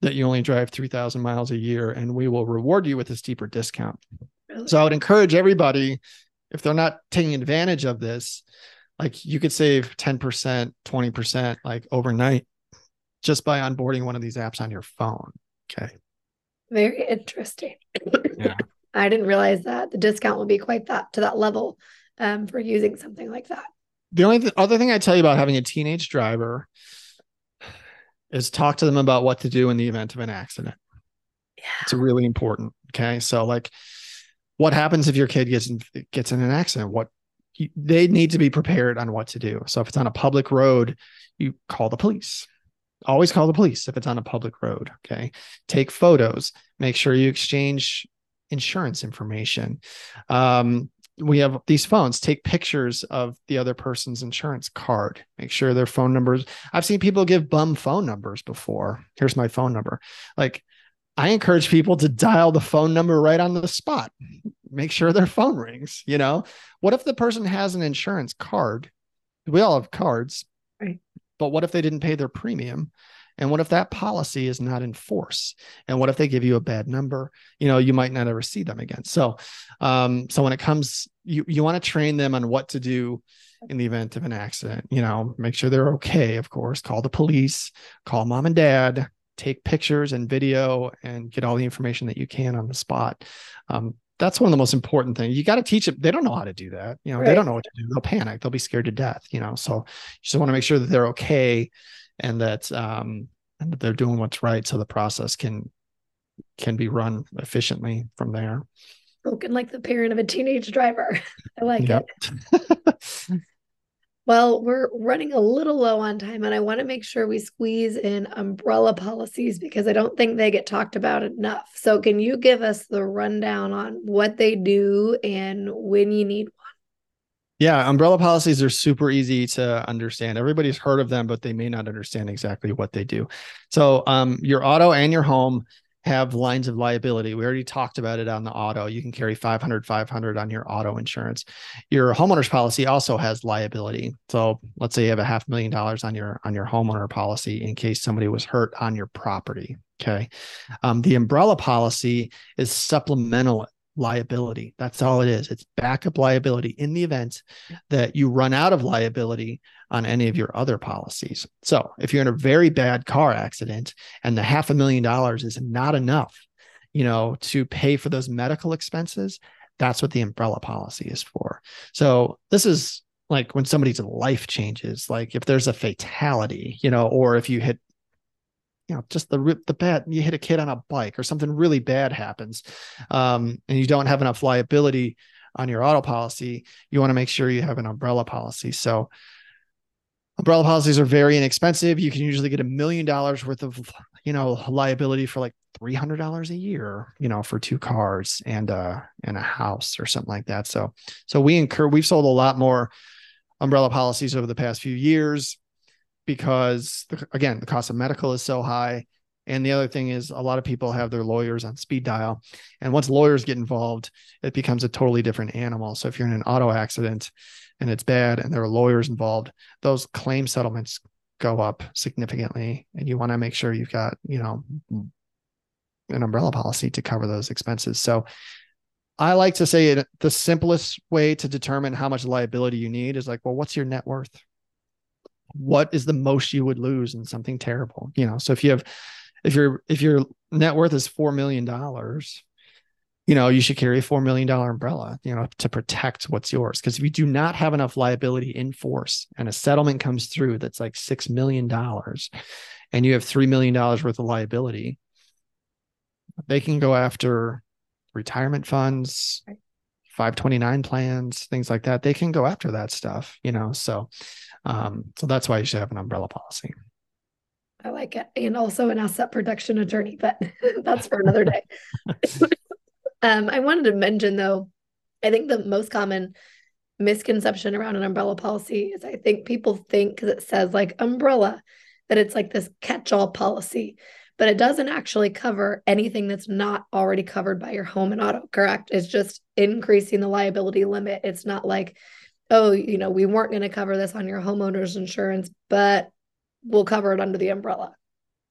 that you only drive 3000 miles a year and we will reward you with a steeper discount. Really? so i would encourage everybody if they're not taking advantage of this like you could save 10% 20% like overnight just by onboarding one of these apps on your phone okay? Very interesting. Yeah I didn't realize that the discount would be quite that to that level um, for using something like that. The only th- other thing I tell you about having a teenage driver is talk to them about what to do in the event of an accident. Yeah. It's really important. Okay. So like what happens if your kid gets in, gets in an accident? What they need to be prepared on what to do. So if it's on a public road, you call the police. Always call the police if it's on a public road. Okay. Take photos. Make sure you exchange insurance information. Um, we have these phones. Take pictures of the other person's insurance card. Make sure their phone numbers i've seen people give bum phone numbers before. Here's my phone number. Like i encourage people to dial the phone number right on the spot. Make sure their phone rings you know? What if the person has an insurance card? We all have cards. Right. But what if they didn't pay their premium and what if that policy is not in force? And what if they give you a bad number? You know, you might not ever see them again. So, um, so when it comes, you you want to train them on what to do in the event of an accident. You know, make sure they're okay. Of course, call the police, call mom and dad, take pictures and video, and get all the information that you can on the spot. Um, that's one of the most important things. You got to teach them. They don't know how to do that. You know, right. they don't know what to do. They'll panic. They'll be scared to death. You know, so you just want to make sure that they're okay and that um, and that they're doing what's right so the process can can be run efficiently from there. Spoken like the parent of a teenage driver. I like yep. it. Well we're running a little low on time and i want to make sure we squeeze in umbrella policies because i don't think they get talked about enough. So can you give us the rundown on what they do and when you need yeah, umbrella policies are super easy to understand. Everybody's heard of them, but they may not understand exactly what they do. So, um, your auto and your home have lines of liability. We already talked about it on the auto. You can carry 500 500 on your auto insurance. Your homeowner's policy also has liability. So, let's say you have a half million dollars on your on your homeowner policy in case somebody was hurt on your property. Okay. Um, the umbrella policy is supplemental liability. That's all it is. It's backup liability in the event that you run out of liability on any of your other policies. So if you're in a very bad car accident and the half a million dollars is not enough, you know, to pay for those medical expenses, that's what the umbrella policy is for. So this is like when somebody's life changes, like if there's a fatality, you know, or if you hit, you know, just the the bad, you hit a kid on a bike or something really bad happens, um, and you don't have enough liability on your auto policy, you want to make sure you have an umbrella policy. So umbrella policies are very inexpensive. You can usually get a million dollars worth of, you know, liability for like three hundred dollars a year, you know, for two cars and uh and a house or something like that. So so we incur we've sold a lot more umbrella policies over the past few years because again the cost of medical is so high. And the other thing is a lot of people have their lawyers on speed dial. And once lawyers get involved it becomes a totally different animal. So if you're in an auto accident and it's bad and there are lawyers involved those claim settlements go up significantly. And you want to make sure you've got you know an umbrella policy to cover those expenses. So I like to say it, the simplest way to determine how much liability you need is like, well, what's your net worth? What is the most you would lose in something terrible? You know, so if you have, if your if your net worth is four million dollars, you know, you should carry a four million dollar umbrella, you know, to protect what's yours. Because if you do not have enough liability in force and a settlement comes through that's like six million dollars, and you have three million dollars worth of liability, they can go after retirement funds, 529 plans, things like that. They can go after that stuff, you know. So um, so that's why you should have an umbrella policy. I like it. And also an asset protection attorney, but that's for another day. um, I wanted to mention though, I think the most common misconception around an umbrella policy is I think people think because it says like umbrella that it's like this catch-all policy but it doesn't actually cover anything that's not already covered by your home and auto, correct? It's just increasing the liability limit. It's not like, oh, you know, we weren't going to cover this on your homeowner's insurance, but we'll cover it under the umbrella.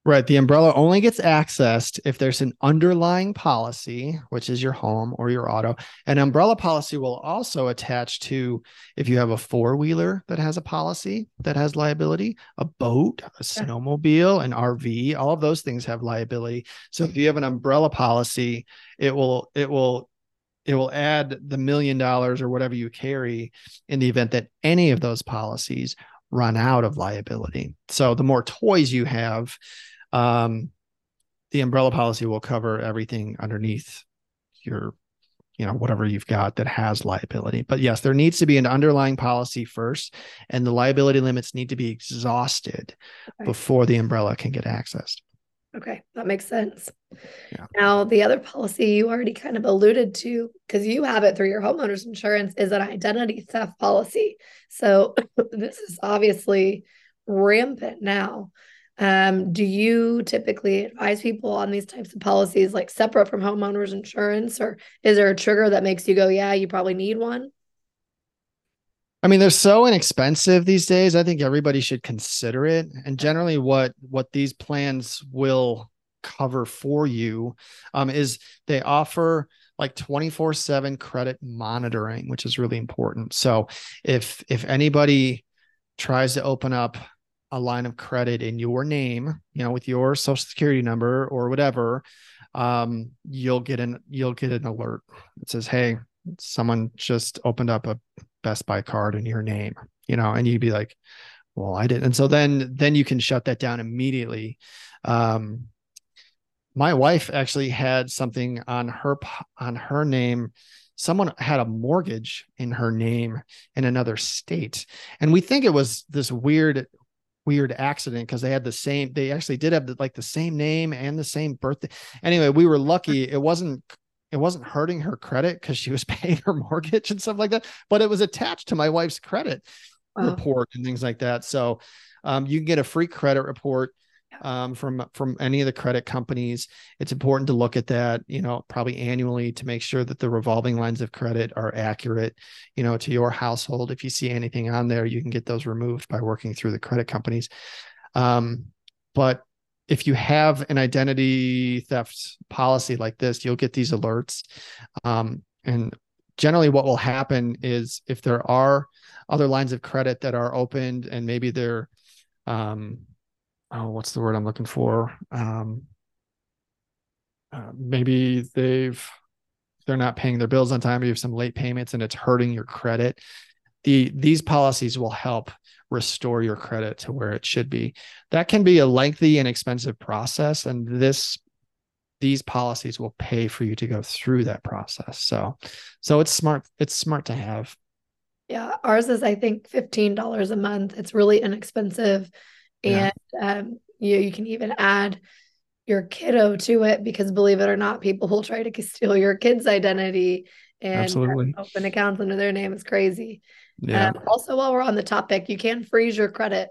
Right. The umbrella only gets accessed if there's an underlying policy, which is your home or your auto. An umbrella policy will also attach to if you have a four wheeler that has a policy that has liability, a boat, a snowmobile, an RV, all of those things have liability. So if you have an umbrella policy, it will, it will, it will add the million dollars or whatever you carry in the event that any of those policies run out of liability. So the more toys you have, um, the umbrella policy will cover everything underneath your you know whatever you've got that has liability. But yes there needs to be an underlying policy first and the liability limits need to be exhausted okay. before the umbrella can get accessed. Okay that makes sense. Yeah. now the other policy you already kind of alluded to because you have it through your homeowners insurance is an identity theft policy. So this is obviously rampant now um, do you typically advise people on these types of policies, like separate from homeowners insurance, or is there a trigger that makes you go, yeah, you probably need one? I mean, they're so inexpensive these days. I think everybody should consider it. And generally, what what these plans will cover for you um, is they offer like 24 7 credit monitoring which is really important so if if anybody tries to open up a line of credit in your name, you know, with your social security number or whatever, um, you'll get an you'll get an alert that says, "Hey, someone just opened up a Best Buy card in your name," you know, and you'd be like, "Well, I didn't." And so then then you can shut that down immediately. Um, my wife actually had something on her on her name someone had a mortgage in her name in another state and we think it was this weird weird accident because they had the same they actually did have the, like the same name and the same birthday anyway we were lucky it wasn't it wasn't hurting her credit because she was paying her mortgage and stuff like that but it was attached to my wife's credit wow. report and things like that so um, you can get a free credit report um, from from any of the credit companies. It's important to look at that, you know, probably annually to make sure that the revolving lines of credit are accurate, you know, to your household. If you see anything on there, you can get those removed by working through the credit companies. Um, but if you have an identity theft policy like this, you'll get these alerts. Um, and generally, what will happen is if there are other lines of credit that are opened and maybe they're um, oh, what's the word I'm looking for? Um, uh, maybe they've they're not paying their bills on time. Or you have some late payments, and it's hurting your credit. the these policies will help restore your credit to where it should be. That can be a lengthy and expensive process, and this these policies will pay for you to go through that process. So, so it's smart. It's smart to have. Yeah, ours is I think fifteen dollars a month. It's really inexpensive, and yeah. um, you you can even add your kiddo to it because believe it or not, people will try to steal your kid's identity and Absolutely. open accounts under their name. It's crazy. Yeah. Um, also, while we're on the topic, you can freeze your credit,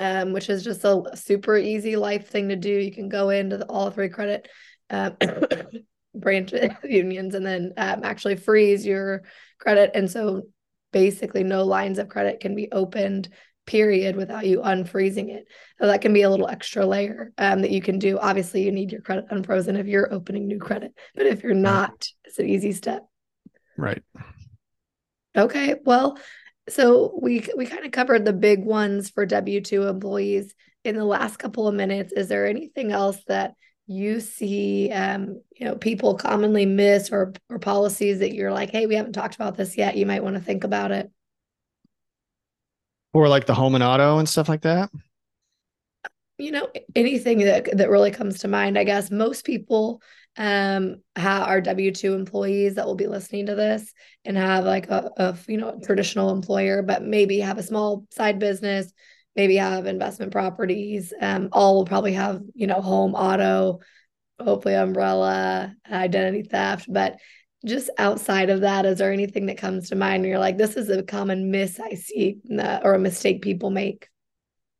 um, which is just a super easy life thing to do. You can go into the, all three credit um, branch unions and then um, actually freeze your credit. And so basically, no lines of credit can be opened period without you unfreezing it. So that can be a little extra layer um, that you can do. Obviously, you need your credit unfrozen if you're opening new credit, but if you're not, it's an easy step. Right. Okay. Well, so we we kind of covered the big ones for W2 employees in the last couple of minutes. Is there anything else that you see um, you know, people commonly miss or or policies that you're like, hey, we haven't talked about this yet. You might want to think about it. Or like the home and auto and stuff like that? You know, anything that that really comes to mind, I guess. Most people um have our w2 employees that will be listening to this and have like a, a you know traditional employer but maybe have a small side business maybe have investment properties um all will probably have you know home auto hopefully umbrella identity theft but just outside of that is there anything that comes to mind you're like this is a common miss i see or a mistake people make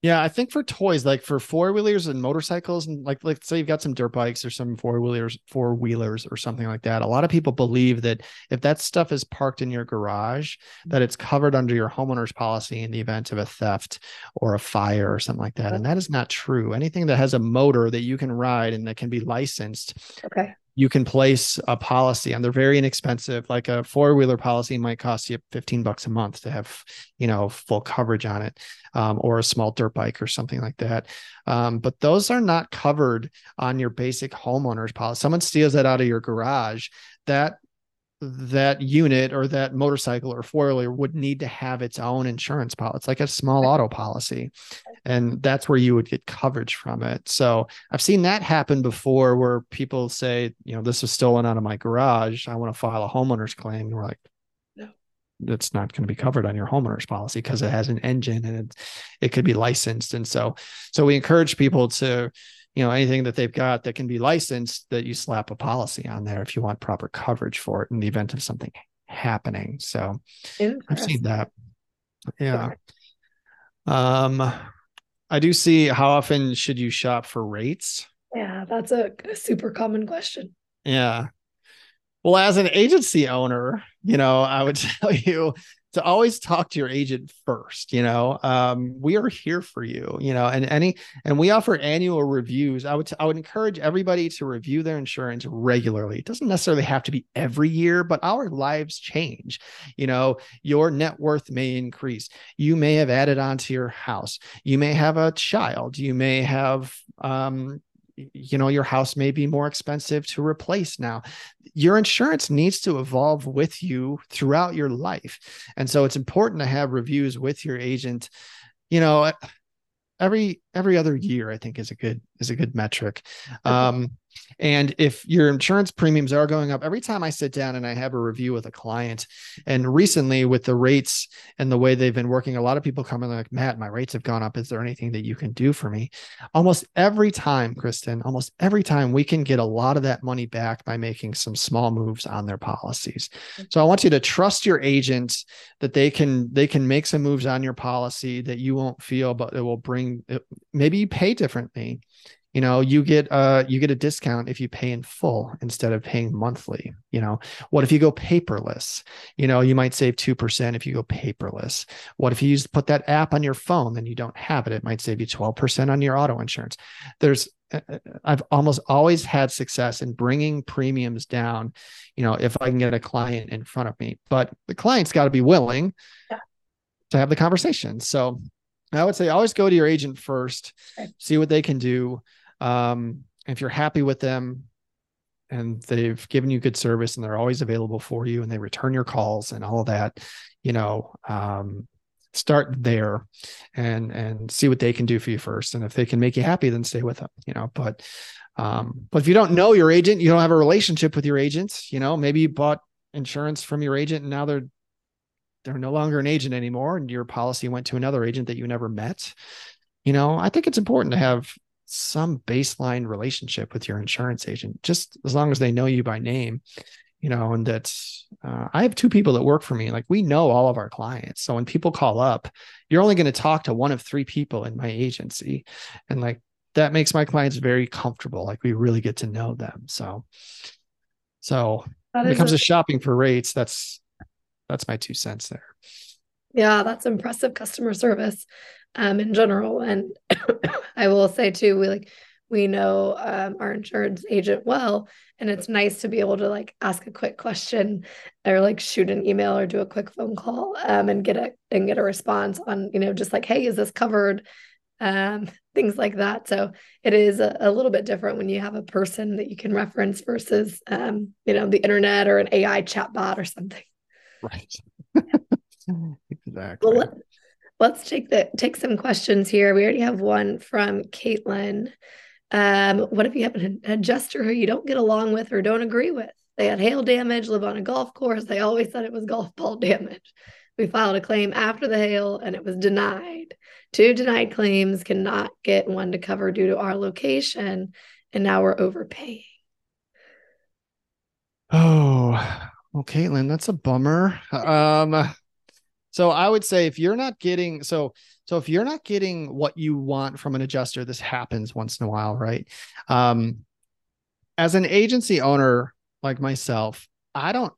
yeah, I think for toys, like for four wheelers and motorcycles, and like like say you've got some dirt bikes or some four wheelers, four wheelers or something like that. A lot of people believe that if that stuff is parked in your garage, that it's covered under your homeowner's policy in the event of a theft or a fire or something like that. And that is not true. Anything that has a motor that you can ride and that can be licensed okay you can place a policy and they're very inexpensive like a four-wheeler policy might cost you 15 bucks a month to have you know full coverage on it um, or a small dirt bike or something like that um, but those are not covered on your basic homeowners policy someone steals that out of your garage that that unit or that motorcycle or four wheeler would need to have its own insurance policy. It's like a small auto policy. And that's where you would get coverage from it. So I've seen that happen before where people say, you know, this was stolen out of my garage. I want to file a homeowner's claim. And we're like, no, that's not going to be covered on your homeowner's policy because it has an engine and it, it could be licensed. And so, so we encourage people to, you know anything that they've got that can be licensed that you slap a policy on there if you want proper coverage for it in the event of something happening so i've seen that yeah um i do see how often should you shop for rates? Yeah that's a, a super common question. Yeah. Well as an agency owner you know i would tell you to always talk to your agent first you know? Um, we are here for you you know and any and we offer annual reviews. I would t- I would encourage everybody to review their insurance regularly. It doesn't necessarily have to be every year but our lives change. You know your net worth may increase. You may have added on to your house. You may have a child. You may have um, you know your house may be more expensive to replace now. Your insurance needs to evolve with you throughout your life. And so it's important to have reviews with your agent. You know every every other year i think is a good is a good metric. Um and if your insurance premiums are going up, every time I sit down and I have a review with a client, and recently with the rates and the way they've been working, a lot of people come in like, Matt, my rates have gone up. Is there anything that you can do for me? Almost every time, Kristen, almost every time we can get a lot of that money back by making some small moves on their policies. So I want you to trust your agent that they can they can make some moves on your policy that you won't feel, but it will bring maybe you pay differently you know you get uh you get a discount if you pay in full instead of paying monthly you know what if you go paperless you know you might save 2% if you go paperless what if you use put that app on your phone then you don't have it it might save you 12% on your auto insurance there's uh, uh, I've almost always had success in bringing premiums down, you know, if I can get a client in front of me. But the client's got to be willing yeah. to have the conversation. So I would say always go to your agent first, see what they can do. Um, if you're happy with them, and they've given you good service and they're always available for you and they return your calls and all of that, you know, um, start there and and see what they can do for you first. And if they can make you happy, then stay with them, you know. But um, but if you don't know your agent, you don't have a relationship with your agent, you know, maybe you bought insurance from your agent and now they're they're no longer an agent anymore and your policy went to another agent that you never met you know i think it's important to have some baseline relationship with your insurance agent just as long as they know you by name you know and that's uh, i have two people that work for me like we know all of our clients. So when people call up you're only going to talk to one of three people in my agency. And like that makes my clients very comfortable like we really get to know them. So so when it comes a- to shopping for rates that's that's my two cents there. Yeah that's impressive customer service um, in general. And I will say too, we like we know um, our insurance agent well, and it's nice to be able to like ask a quick question or like shoot an email or do a quick phone call um, and get a and get a response on you know just like hey, is this covered? Um, things like that. So it is a, a, little bit different when you have a person that you can reference versus um, you know the internet or an AI chatbot or something. Right. exactly. Well, let's take the take some questions here. We already have one from Caitlin. Um, what if you have an adjuster who you don't get along with or don't agree with? They had hail damage, live on a golf course. They always said it was golf ball damage. We filed a claim after the hail and it was denied. Two denied claims cannot get one to cover due to our location, and now we're overpaying. Oh, well, Caitlin, that's a bummer. Um, so I would say if you're not getting so so if you're not getting what you want from an adjuster, this happens once in a while, right? Um, as an agency owner like myself, I don't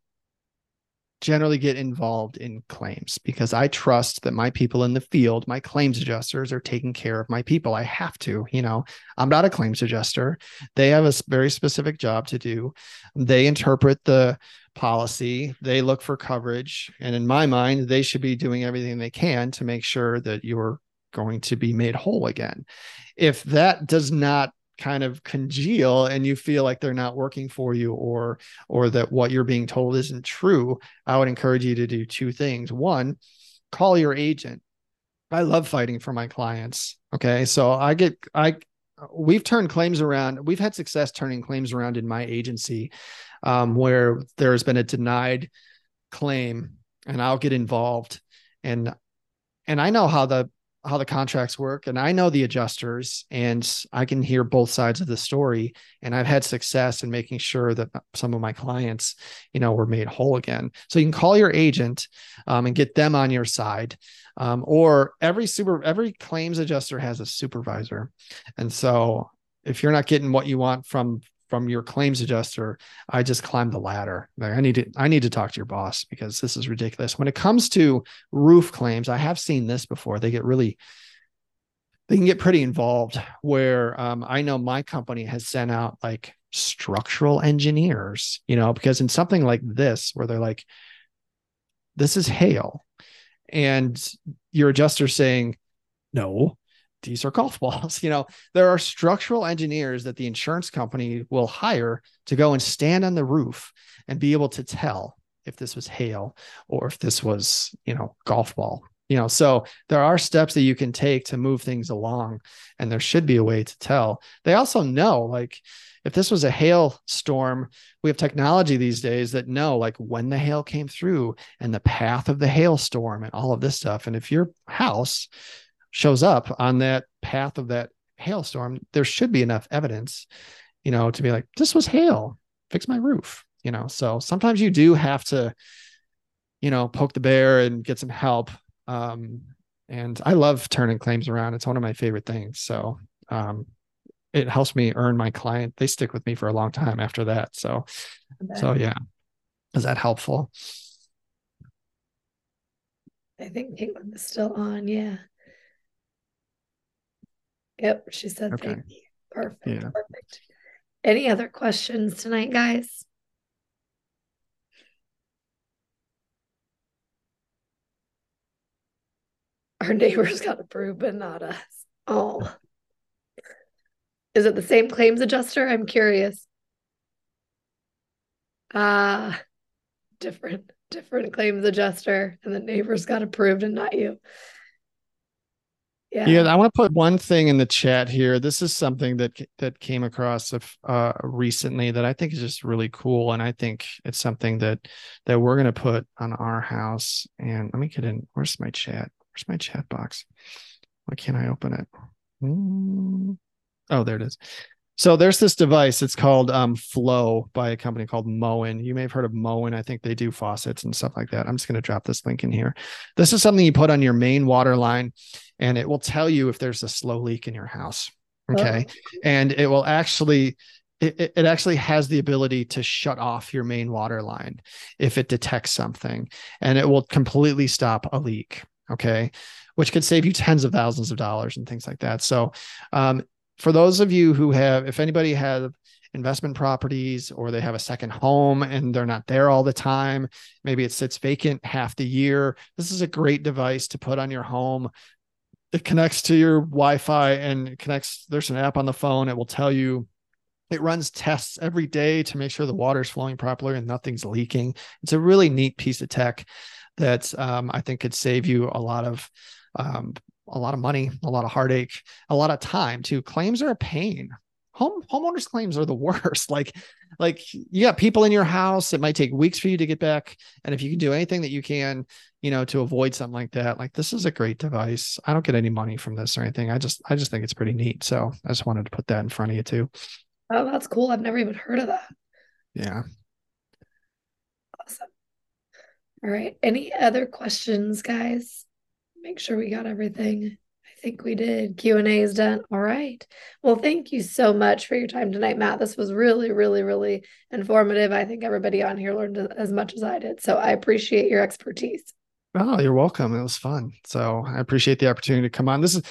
generally get involved in claims because I trust that my people in the field, my claims adjusters, are taking care of my people. I have to, you know, I'm not a claims adjuster. They have a very specific job to do. They interpret the policy, they look for coverage. And in my mind, they should be doing everything they can to make sure that you're going to be made whole again. If that does not kind of congeal and you feel like they're not working for you or or that what you're being told isn't true i would encourage you to do two things one call your agent i love fighting for my clients okay so i get i we've turned claims around we've had success turning claims around in my agency um, where there's been a denied claim and I'll get involved. And and I know how the how the contracts work and I know the adjusters and I can hear both sides of the story. And I've had success in making sure that some of my clients you know were made whole again. So you can call your agent um, and get them on your side. Um, or every super every claims adjuster has a supervisor. And so if you're not getting what you want from from your claims adjuster, I just climbed the ladder. Like I need to I need to talk to your boss because this is ridiculous. When it comes to roof claims, I have seen this before. They get really they can get pretty involved where um, I know my company has sent out like structural engineers, you know, because in something like this, where they're like, this is hail. And your adjuster saying, no, these are golf balls. You know, there are structural engineers that the insurance company will hire to go and stand on the roof and be able to tell if this was hail or if this was, you know, golf ball. You know, so there are steps that you can take to move things along, and there should be a way to tell. They also know, like, if this was a hail storm, we have technology these days that know like when the hail came through and the path of the hailstorm and all of this stuff. And if your house shows up on that path of that hailstorm, there should be enough evidence, you know, to be like, this was hail, fix my roof, you know. So sometimes you do have to, you know, poke the bear and get some help. Um, and I love turning claims around. It's one of my favorite things. So um, it helps me earn my client. They stick with me for a long time after that. So, so yeah. Is that helpful? I think Caitlin is still on. Yeah. Yep, she said okay. thank you. Perfect. Yeah. Perfect. Any other questions tonight, guys? Our neighbors got approved, but not us. Oh. Is it the same claims adjuster? I'm curious. Ah, different, different claims adjuster, and the neighbors got approved and not you. Yeah. yeah, I want to put one thing in the chat here. This is something that that came across uh, recently that I think is just really cool, and I think it's something that that we're going to put on our house. And let me get in. Where's my chat? Where's my chat box? Why can't I open it? Mm. Oh, there it is. So there's this device. It's called um, Flo by a company called Moen. You may have heard of Moen. I think they do faucets and stuff like that. I'm just going to drop this link in here. This is something you put on your main water line, and it will tell you if there's a slow leak in your house. Okay, oh. and it will actually it, it actually has the ability to shut off your main water line if it detects something, and it will completely stop a leak. Okay, which could save you tens of thousands of dollars and things like that. So, um, for those of you who have, if anybody has investment properties or they have a second home and they're not there all the time, maybe it sits vacant half the year, this is a great device to put on your home. It connects to your Wi Fi and connects, there's an app on the phone. It will tell you it runs tests every day to make sure the water is flowing properly and nothing's leaking. It's a really neat piece of tech that um, I think could save you a lot of um, a lot of money, a lot of heartache, a lot of time too. Claims are a pain. Home homeowners claims are the worst. Like, like you got people in your house. It might take weeks for you to get back. And if you can do anything that you can, you know, to avoid something like that, like this is a great device. I don't get any money from this or anything. I just, I just think it's pretty neat. So I just wanted to put that in front of you too. Oh, that's cool. I've never even heard of that. Yeah. Awesome. All right. Any other questions, guys? Make sure we got everything. I think we did. Q&A is done. All right. Well, thank you so much for your time tonight, Matt. This was really, really, really informative. I think everybody on here learned as much as I did. So I appreciate your expertise. Oh, you're welcome. It was fun. So I appreciate the opportunity to come on. This is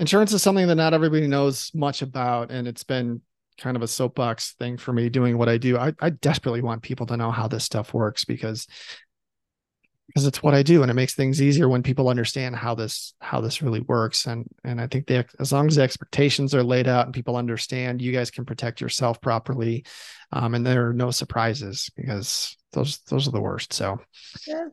insurance is something that not everybody knows much about. And it's been kind of a soapbox thing for me doing what I do. I, I desperately want people to know how this stuff works because because it's what I do and it makes things easier when people understand how this how this really works and and I think they as long as the expectations are laid out and people understand you guys can protect yourself properly um, and there are no surprises because those those are the worst so. Yeah.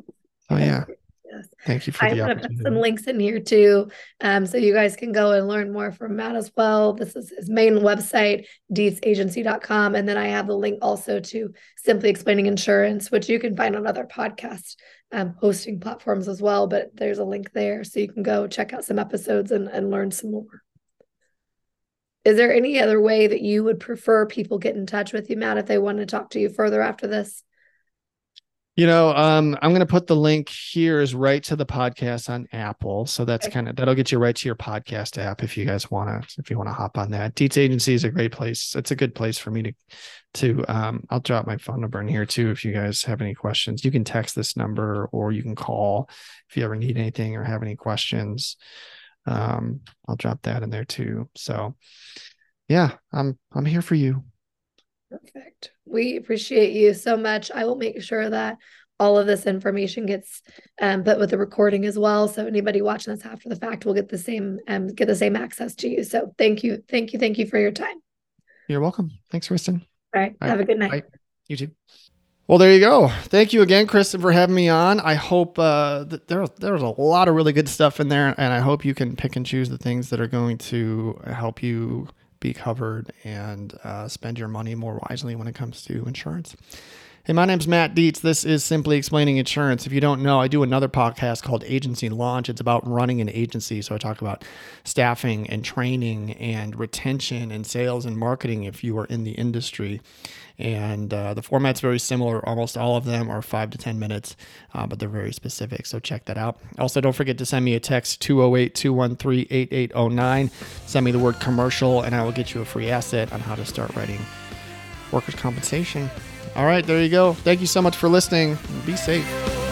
Oh yeah Yes. Thank you for I'm the to put some links in here too. Um, so you guys can go and learn more from Matt as well. This is his main website, dietzagency.com. And then I have the link also to Simply Explaining Insurance, which you can find on other podcast um, hosting platforms as well. But there's a link there. So you can go check out some episodes and, and learn some more. Is there any other way that you would prefer people get in touch with you, Matt, if they want to talk to you further after this? You know, um, I'm going to put the link here is right to the podcast on Apple. So that's kind of that'll get you right to your podcast app if you guys want to if you want to hop on that. Dietz Agency is a great place. It's a good place for me to to um, I'll drop my phone number in here too if you guys have any questions. You can text this number or you can call if you ever need anything or have any questions. Um, I'll drop that in there too. So yeah, I'm I'm here for you. Perfect. We appreciate you so much. I will make sure that all of this information gets um, put with the recording as well. So anybody watching this after the fact will get the same um, get the same access to you. So thank you, thank you, thank you for your time. You're welcome. Thanks, Kristen. All right. Have a good night. Bye. You too. Well, there you go. Thank you again, Kristen, for having me on. I hope uh, that there there was a lot of really good stuff in there, and I hope you can pick and choose the things that are going to help you be covered and uh, spend your money more wisely when it comes to insurance. Hey, my name's Matt Dietz. This is Simply Explaining Insurance. If you don't know, I do another podcast called Agency Launch. It's about running an agency. So I talk about staffing and training and retention and sales and marketing if you are in the industry. And uh, the format's very similar. Almost all of them are five to 10 minutes, uh, but they're very specific. So check that out. Also, don't forget to send me a text 208 213 8809. Send me the word commercial, and I will get you a free asset on how to start writing workers' compensation. All right, there you go. Thank you so much for listening. Be safe.